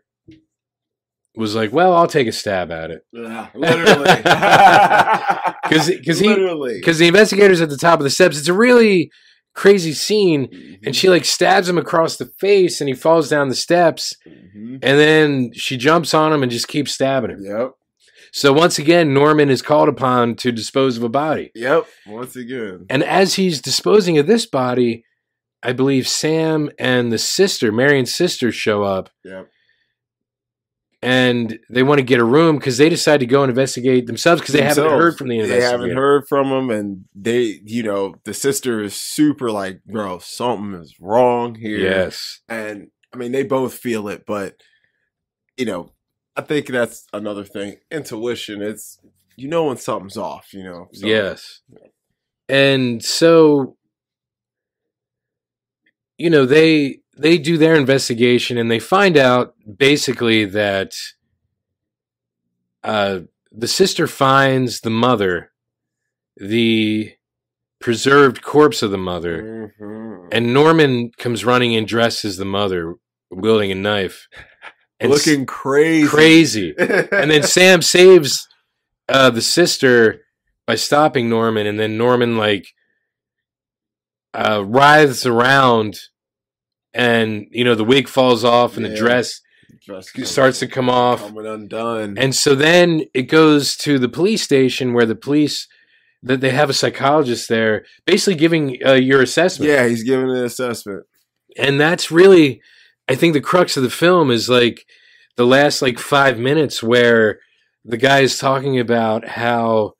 was like well I'll take a stab at it Yeah, literally. because he because the investigator's at the top of the steps it's a really crazy scene Mhm. and she like stabs him across the face and he falls down the steps Mhm. and then she jumps on him and just keeps stabbing him. Yep. So once again, Norman is called upon to dispose of a body. Yep. Once again. And as he's disposing of this body, I believe Sam and the sister, Marion's sister, show up Yep. and they want to get a room because they decide to go and investigate themselves because they haven't heard from the They haven't heard from him, and they, you know, the sister is super like, bro, something is wrong here. Yes. and I mean they both feel it, but you know, I think that's another thing. Intuition, it's you know when something's off, you know. So, yes. And so you know, they they do their investigation and they find out basically that uh the sister finds the mother the preserved corpse of the mother Mhm. and Norman comes running and dresses the mother wielding a knife. And looking crazy, crazy. And then Sam saves uh, the sister by stopping Norman, and then Norman like uh, writhes around and you know the wig falls off and the Yeah. dress Dress starts to come off. coming undone. And so then it goes to the police station where the police that they have a psychologist there basically giving uh, your assessment. yeah, he's giving an assessment. And that's really I think the crux of the film is like the last like 5 minutes where the guy is talking about how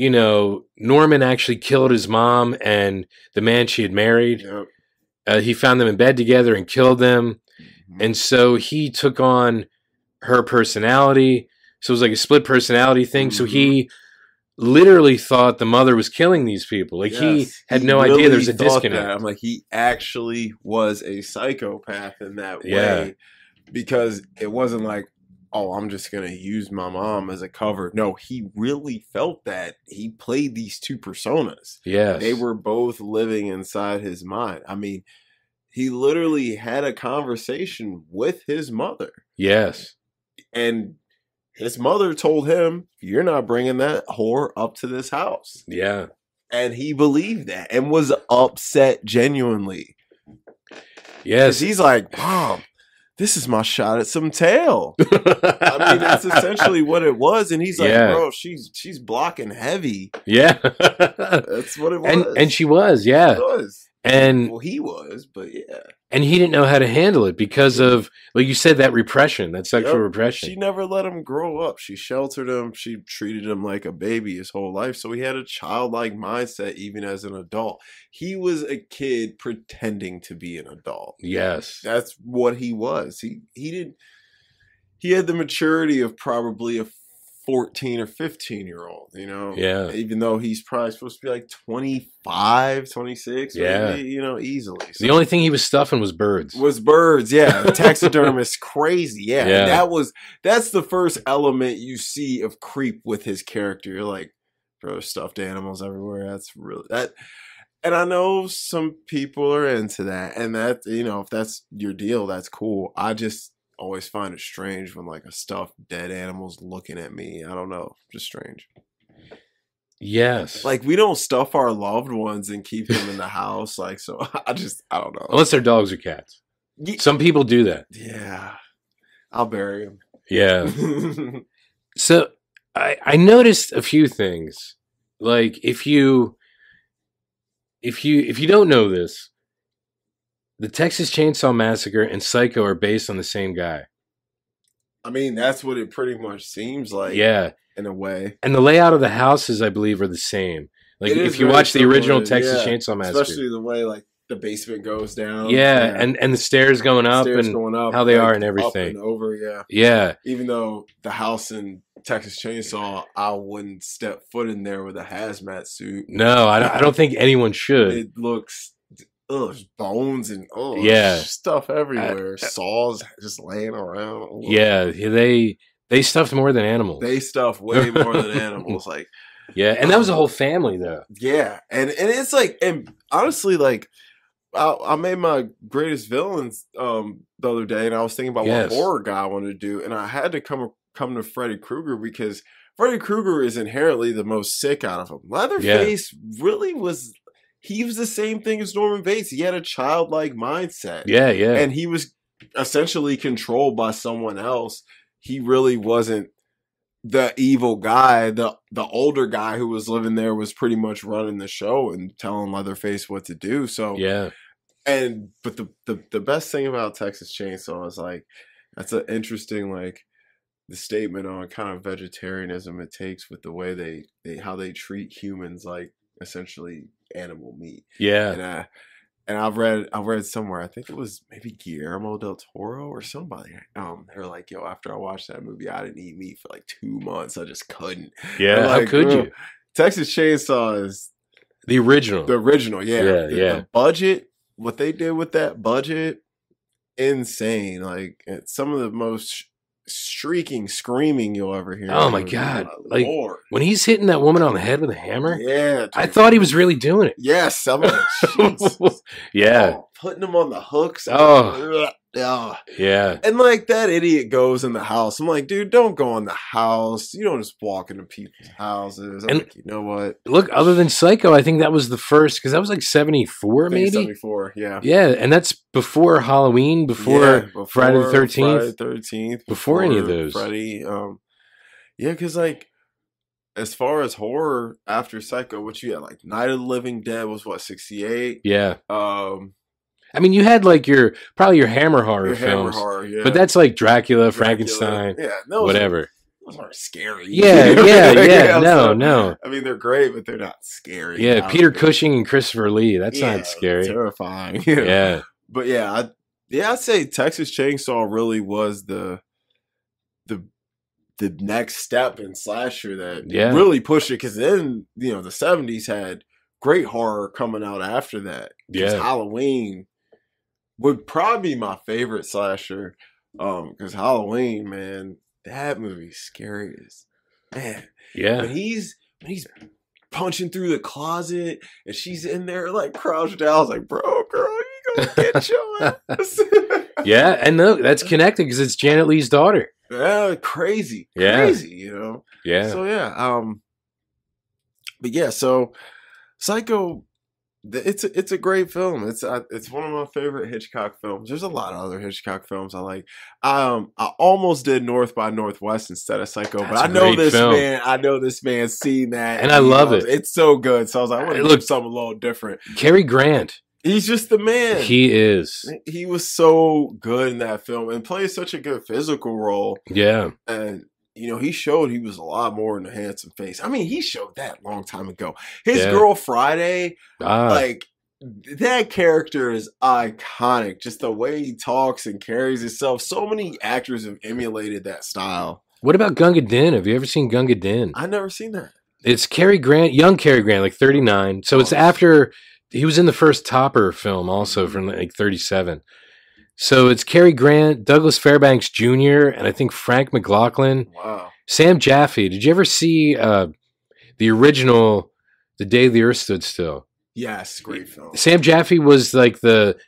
you know Norman actually killed his mom and the man she had married. Yep. Uh, he found them in bed together and killed them. Mhm. And so he took on her personality. So it was like a split personality thing. So he literally thought the mother was killing these people. Like he had he no idea there was a disconnect. that. I'm like, he actually was a psychopath in that Yeah. way because it wasn't like, oh, I'm just gonna use my mom as a cover. No, he really felt that. He played these two personas. Yes. They were both living inside his mind. I mean, he literally had a conversation with his mother, Yes. and his mother told him, "You're not bringing that whore up to this house." Yeah. and he believed that and was upset genuinely. Yes. He's like, Mom, this is my shot at some tail. I mean, that's essentially what it was. And he's like, Yeah. Bro, she's she's blocking heavy. yeah. That's what it was. and and she was, yeah. It was. And Well, he was, but yeah. And he didn't know how to handle it because of like you said that repression, that sexual Yep. repression. She never let him grow up. She sheltered him. She treated him like a baby his whole life. So he had a childlike mindset even as an adult. He was a kid pretending to be an adult. yes. That's what he was. He he didn't he had the maturity of probably a 14 or 15 year old, you know. Yeah. Even though he's probably supposed to be like 25, 26, Yeah. maybe, you know, easily. So- The only thing he was stuffing was birds. was birds, yeah. Taxidermist crazy, yeah. Yeah. That was that's the first element you see of creep with his character. You're like, bro, stuffed animals everywhere. That's really that. And I know some people are into that, and that you know, if that's your deal, that's cool. I just always find it strange when like a stuffed dead animal's looking at me. I don't know, just strange. yes. Like we don't stuff our loved ones and keep them in the house. Like so, I just I don't know. unless they're dogs or cats. Ye- Some people do that. Yeah, I'll bury him. Yeah. So I I noticed a few things. Like if you if you if you don't know this, the Texas Chainsaw Massacre and Psycho are based on the same guy. I mean, that's what it pretty much seems like. yeah. in a way. And the layout of the houses, I believe, are the same. Like if you watch the original Texas yeah. Chainsaw Massacre. Especially the way like the basement goes down. yeah, and and the stairs going up stairs and going up, how they like, are and everything. and over. Yeah, yeah. even though the house in Texas Chainsaw, I wouldn't step foot in there with a hazmat suit. No, I don't, I don't think anyone should. It looks. Ugh, bones and oh Yeah. stuff everywhere. Uh, uh, Saws just laying around. Ugh. Yeah, they they stuffed more than animals. they stuff way more than animals. Like yeah, and that was a whole family though. Yeah, and and it's like, and honestly, like, I, I made my greatest villains um the other day, and I was thinking about Yes. what horror guy I wanted to do, and I had to come come to Freddy Krueger because Freddy Krueger is inherently the most sick out of them. Leatherface really was. He was the same thing as Norman Bates. He had a childlike mindset Yeah, yeah. and he was essentially controlled by someone else. He really wasn't the evil guy. The the older guy who was living there was pretty much running the show and telling Leatherface what to do. So yeah. and but the the, the best thing about Texas Chainsaw is like that's an interesting like the statement on kind of vegetarianism it takes with the way they, they how they treat humans like essentially animal meat Yeah. and I and I've read I've read somewhere I think it was maybe Guillermo del Toro or somebody um they're like yo after I watched that movie I didn't eat meat for like two months I just couldn't Yeah. I'm How could you? Texas Chainsaw is The original. the original yeah Yeah, the, yeah. the budget what they did with that budget insane like some of the most shrieking screaming you'll ever hear Oh my. God, like, Lord. when he's hitting that woman on the head with a hammer, yeah I thought he was really doing it. yes jeez. yeah. Oh, putting them on the hooks. Oh. Ugh. Yeah. And like that idiot goes in the house. I'm like, dude, don't go in the house. You don't just walk into people's houses. I'm And- like, you know what? Look, other than Psycho, I think that was the first because that was like seventy four, I think it's maybe. 74, yeah. Yeah, and that's before Halloween, before, Yeah, before Friday the Thirteenth. the 13th. Before any of those. Freddy. Um, yeah, because like, as far as horror after Psycho, what you had, like Night of the Living Dead was what, 68? Yeah, Um, I mean, you had like your probably your Hammer horror your Hammer films, horror, yeah. but that's like Dracula, Dracula. Frankenstein, Yeah, those whatever. Those aren't scary. Yeah, yeah, yeah. no, so- no. I mean, they're great, but they're not scary. Yeah, Peter. Cushing and Christopher Lee. That's Yeah, not scary. Terrifying. Yeah, but yeah, I, yeah, I'd say Texas Chainsaw really was the the the next step in slasher that Yeah. really pushed it. Because then you know the seventies had great horror coming out after that. yeah, Halloween would probably be my favorite slasher. Um, because Halloween, man, that movie's scary as man. yeah. When he's when he's punching through the closet and she's in there like crouched down, I was like, bro, girl, you gonna get your ass. Yeah, and no, that's connected because it's Janet Leigh's daughter. yeah, crazy. Yeah. Crazy, you know. Yeah, So yeah, um but yeah, so Psycho it's a, it's a great film. It's uh, it's one of my favorite Hitchcock films. There's a lot of other Hitchcock films I like. Um, I almost did North by Northwest instead of Psycho, That's but I know this film. man. I know this man's seen that, And I love loves it. It's so good. So I was like, I want to look something a little different. Cary Grant. He's just the man. He is. he was so good in that film and plays such a good physical role. Yeah, And you know, he showed he was a lot more than a handsome face. I mean, he showed that a long time ago. His Yeah. girl Friday, ah, like that character is iconic. Just the way he talks and carries himself. So many actors have emulated that style. what about Gunga Din? Have you ever seen Gunga Din? I've never seen that. It's Cary Grant, young Cary Grant, like 39. So it's Oh. after he was in the first Topper film, also from like 37. So it's Cary Grant, Douglas Fairbanks Jr., and I think Frank McLaughlin, Wow. Sam Jaffe. Did you ever see uh, the original The Day the Earth Stood Still? Yes, great film. Sam Jaffe was like the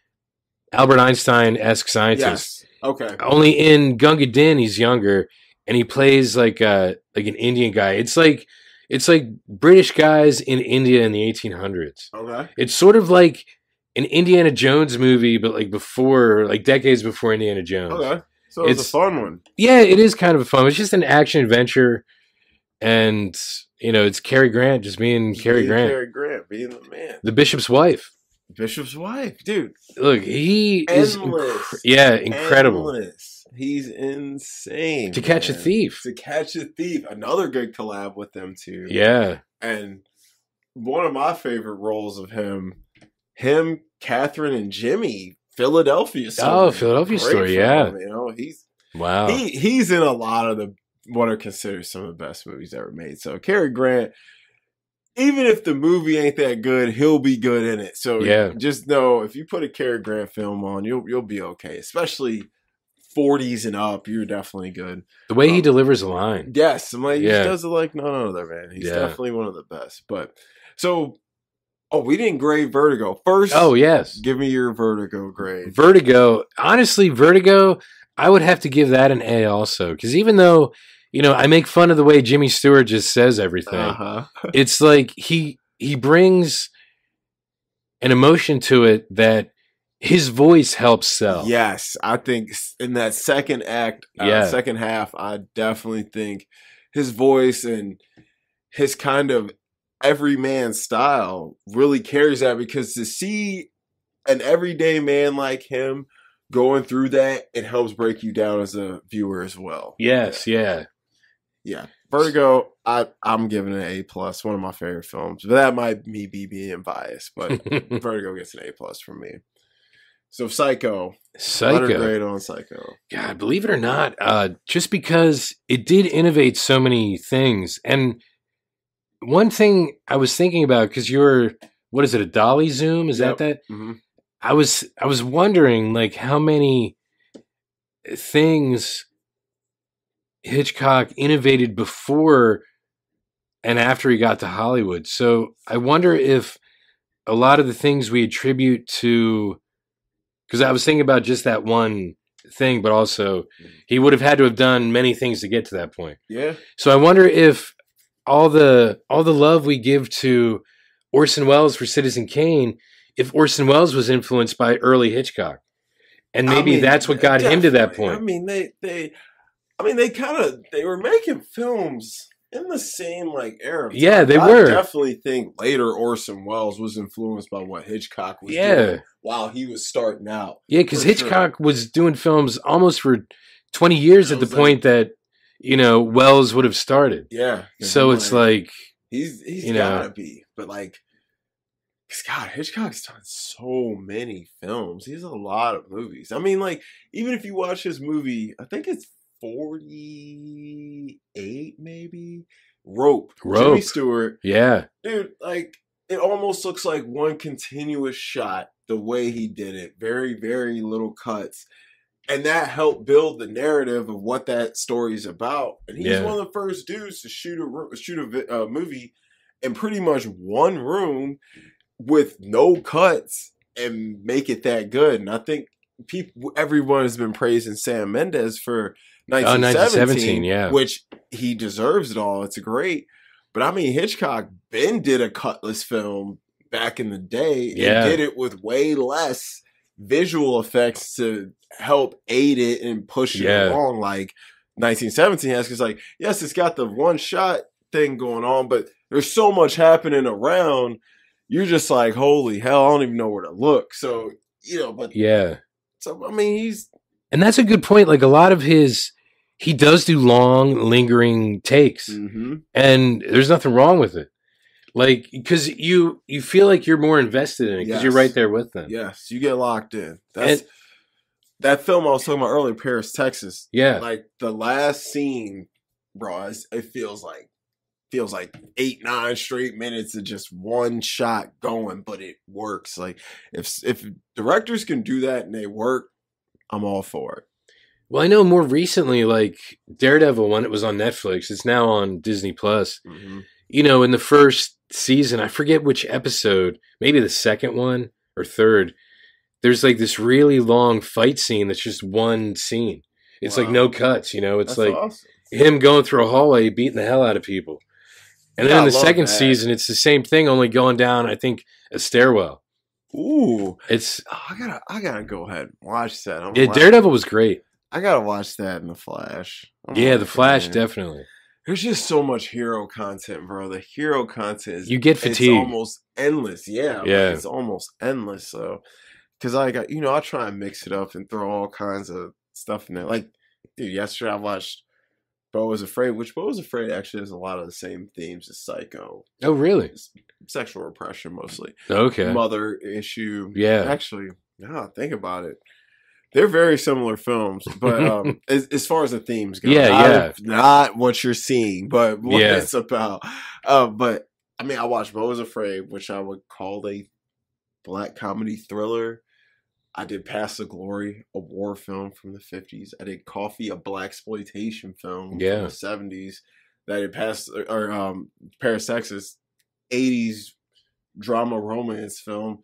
Albert Einstein esque scientist. Yes. Okay. Only in Gunga Din, he's younger, and he plays like uh like an Indian guy. It's like it's like British guys in India in the 1800s. Okay. It's sort of like an Indiana Jones movie, but like before, like decades before Indiana Jones. Okay. So it's, It's- a fun one. Yeah, it is kind of a fun. It's just an action adventure, and you know, it's Cary Grant just being Cary Being Grant, Cary Grant being the man. the bishop's wife. Bishop's wife, dude. Look, he is Endless. incre- yeah, incredible. Endless. He's insane. To catch a thief. To catch a thief. Another good collab with them too. Yeah, And one of my favorite roles of him, him, Katharine, and Jimmy, Philadelphia Story. Oh, Philadelphia Great Story, film, You know, he's wow. he he's in a lot of the what are considered some of the best movies ever made. So Cary Grant, even if the movie ain't that good, he'll be good in it. So Yeah. just know if you put a Cary Grant film on, you'll you'll be okay. Especially forties and up, you're definitely good. the way he um, delivers a line. Yes, I'm like he Yeah. just does it like none other man. He's Yeah. definitely one of the best. But so oh, we didn't grade Vertigo first. Oh yes, give me your Vertigo grade. Vertigo. Honestly, Vertigo. I would have to give that an A also because even though you know I make fun of the way Jimmy Stewart just says everything, Uh huh. it's like he he brings an emotion to it that his voice helps sell. Yes, I think in that second act, uh, Yeah. second half, I definitely think his voice and his kind of everyman style really carries that because to see an everyday man like him going through that, it helps break you down as a viewer as well. Yes. Yeah. Yeah. Vertigo, I I'm giving it an A plus, one of my favorite films. But that might me be being biased, but Vertigo gets an A plus from me. So Psycho, Psycho. grade on Psycho. God, believe it or not, uh, just because it did innovate so many things. And one thing I was thinking about, because you're, what is it, a dolly zoom? Is Yep. that that? Mhm. I was, I was wondering, like, how many things Hitchcock innovated before and after he got to Hollywood. So I wonder if a lot of the things we attribute to because I was thinking about just that one thing, but also he would have had to have done many things to get to that point. Yeah. So I wonder if all the all the love we give to Orson Welles for Citizen Kane, if Orson Welles was influenced by early Hitchcock, and I maybe mean, that's what got him to that point. I mean, they they, I mean, they kind of they were making films in the same like era. Yeah, they I were. definitely think later Orson Welles was influenced by what Hitchcock was Yeah. doing while he was starting out. Yeah, because For sure. Hitchcock was doing films almost for twenty years at the like- point that you know Welles would have started. Yeah. So it's like, he's he's you know. gotta be, but like. 'cause God, Hitchcock's done so many films. He has a lot of movies. I mean, like, even if you watch his movie, I think it's 48, maybe. Rope. Rope. Jimmy. Stewart. yeah, Dude, like, it almost looks like one continuous shot the way he did it. Very, very little cuts. And that helped build the narrative of what that story's about. And he's Yeah. one of the first dudes to shoot a shoot a uh, movie in pretty much one room with no cuts and make it that good. And I think people, everyone has been praising Sam Mendes for 1917, 1917, yeah. which he deserves it all. It's great. But I mean, Hitchcock Ben did a cutless film back in the day Yeah. and did it with way less visual effects to help aid it and push it Yeah. along like 1917 has. Because, like, yes, it's got the one shot thing going on, but there's so much happening around. You're just like, holy hell, I don't even know where to look. So, you know, but yeah, so I mean, he's and that's a good point. Like a lot of his, he does do long, lingering takes, mm-hmm. and there's nothing wrong with it. Like because you you feel like you're more invested in it because you're right there with them. yes, you get locked in. That's And- that film I was talking about earlier, Paris, Texas. Yeah, Like the last scene, bro, it feels like feels like eight nine straight minutes of just one shot going, but it works. Like if if directors can do that and they work, I'm all for it. Well, I know more recently, like Daredevil, when it was on Netflix, it's now on Disney Plus. Mm-hmm. You know, in the first season, I forget which episode, maybe the second one or third. There's like this really long fight scene that's just one scene. It's like no cuts. You know, it's That's like awesome. him going through a hallway beating the hell out of people. And Yeah, then in the second that. season, it's the same thing, only going down, I think, a stairwell. Ooh, It's oh, I gotta I gotta go ahead and watch that. I'm yeah, Daredevil was great. I gotta watch that in the Flash. Oh Yeah, the Flash definitely. There's just so much hero content, bro. The hero content is You get it's fatigued. almost endless. Yeah, like, Yeah. it's almost endless. So, because I got you know I try and mix it up and throw all kinds of stuff in there. Like, dude, yesterday I watched Beau was Afraid, which Beau was Afraid actually has a lot of the same themes as Psycho, Oh, really? It's sexual repression mostly, Okay. mother issue. Yeah. actually, now I think about it. They're very similar films, but um, as, as far as the themes go, Yeah, not, yeah. not what you're seeing, but what Yeah. it's about. Uh, but I mean, I watched Beau is Afraid, which I would call a black comedy thriller. I did Paths of Glory, a war film from the 50s. I did Coffy, a blaxploitation film Yeah. from the 70s. That I did Past or um, Paris, Texas, 80s drama romance film,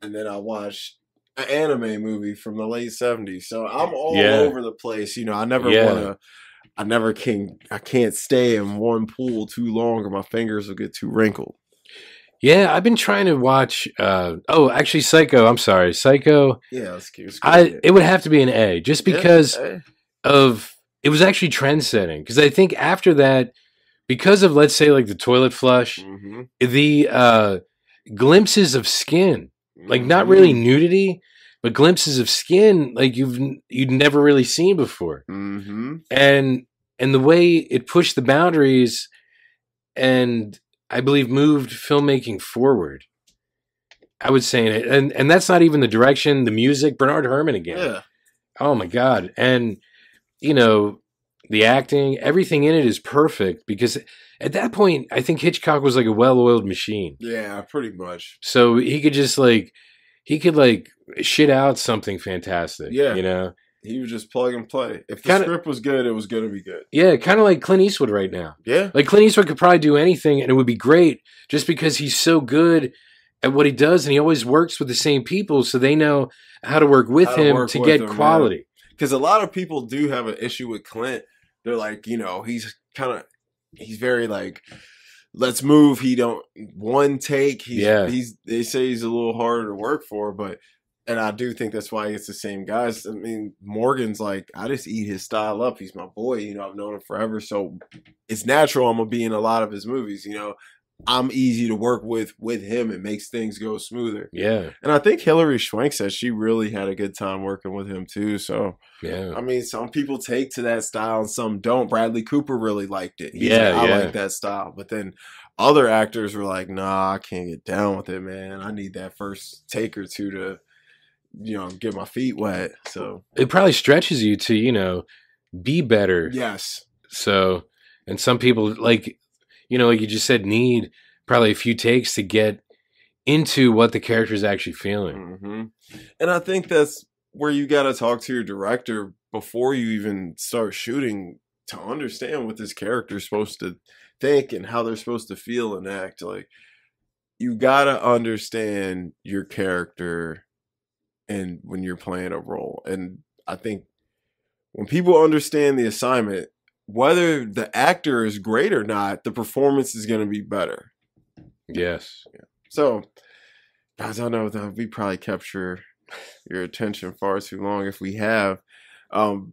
and then I watched an anime movie from the late 70s. So I'm all Yeah. over the place. You know, I never Yeah. want to. I never can. I can't stay in one pool too long, or my fingers will get too wrinkled. Yeah, I've been trying to watch. Uh, oh, actually, Psycho. I'm sorry, Psycho. Yeah, it's cute. I it would have to be an A, just because Yeah, of it was actually trend setting. Because I think after that, because of let's say like the toilet flush, mhm, the uh, glimpses of skin, like not really nudity, but glimpses of skin, like you've you'd never really seen before. Mm-hmm. and and the way it pushed the boundaries and i believe moved filmmaking forward i would say and and that's not even the direction the music bernard herrmann again Yeah. oh my god and you know the acting everything in it is perfect because at that point i think hitchcock was like a well-oiled machine Yeah, pretty much. so he could just like he could like shit out something fantastic Yeah. you know He was just plug and play. If the Kinda- script was good, it was going to be good. yeah kind of like clint eastwood right now Yeah. Like Clint Eastwood could probably do anything and it would be great just because he's so good at what he does, and he always works with the same people, so they know how to work with to him work to with get him, quality. because a lot of people do have an issue with Clint. They're like, you know, he's kind of he's very like, let's move. He don't one take. He's, Yeah. he's they say he's a little harder to work for, but and I do think that's why it's the same guys. I mean, Morgan's like, I just eat his style up. He's my boy. You know, I've known him forever, so it's natural. I'm gonna be in a lot of his movies. You know, I'm easy to work with with him. It makes things go smoother. Yeah, And I think Hilary Swank said she really had a good time working with him too. So yeah, I mean, some people take to that style and some don't. Bradley Cooper really liked it. He's Yeah, like, I yeah. like that style. But then other actors were like, nah, I can't get down with it, man. I need that first take or two to, you know, get my feet wet. So, it probably stretches you to you know be better. yes. So, and some people like, you know, like you just said, need probably a few takes to get into what the character is actually feeling. hmm And I think that's where you got to talk to your director before you even start shooting to understand what this character is supposed to think and how they're supposed to feel and act. Like, you got to understand your character and when you're playing a role. And I think when people understand the assignment, whether the actor is great or not, the performance is going to be better. Yes. So, guys, I know that we probably kept your your attention far too long. If we have, um,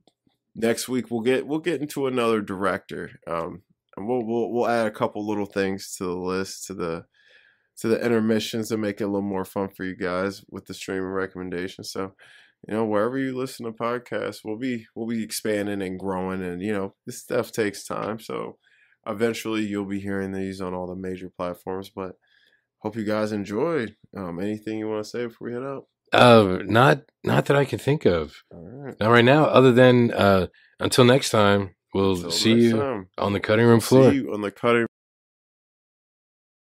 next week we'll get we'll get into another director, um, and we'll we'll we'll add a couple little things to the list to the to the intermissions to make it a little more fun for you guys with the streaming recommendations. So. You know, wherever you listen to podcasts, we'll be we'll be expanding and growing, and you know, this stuff takes time. So, eventually, you'll be hearing these on all the major platforms. But hope you guys enjoyed. Um, anything you want to say before we head out? Uh, not not that I can think of. All right. Not right now. Other than uh, until next time, we'll Until see you time. on the cutting room floor. See you on the cutting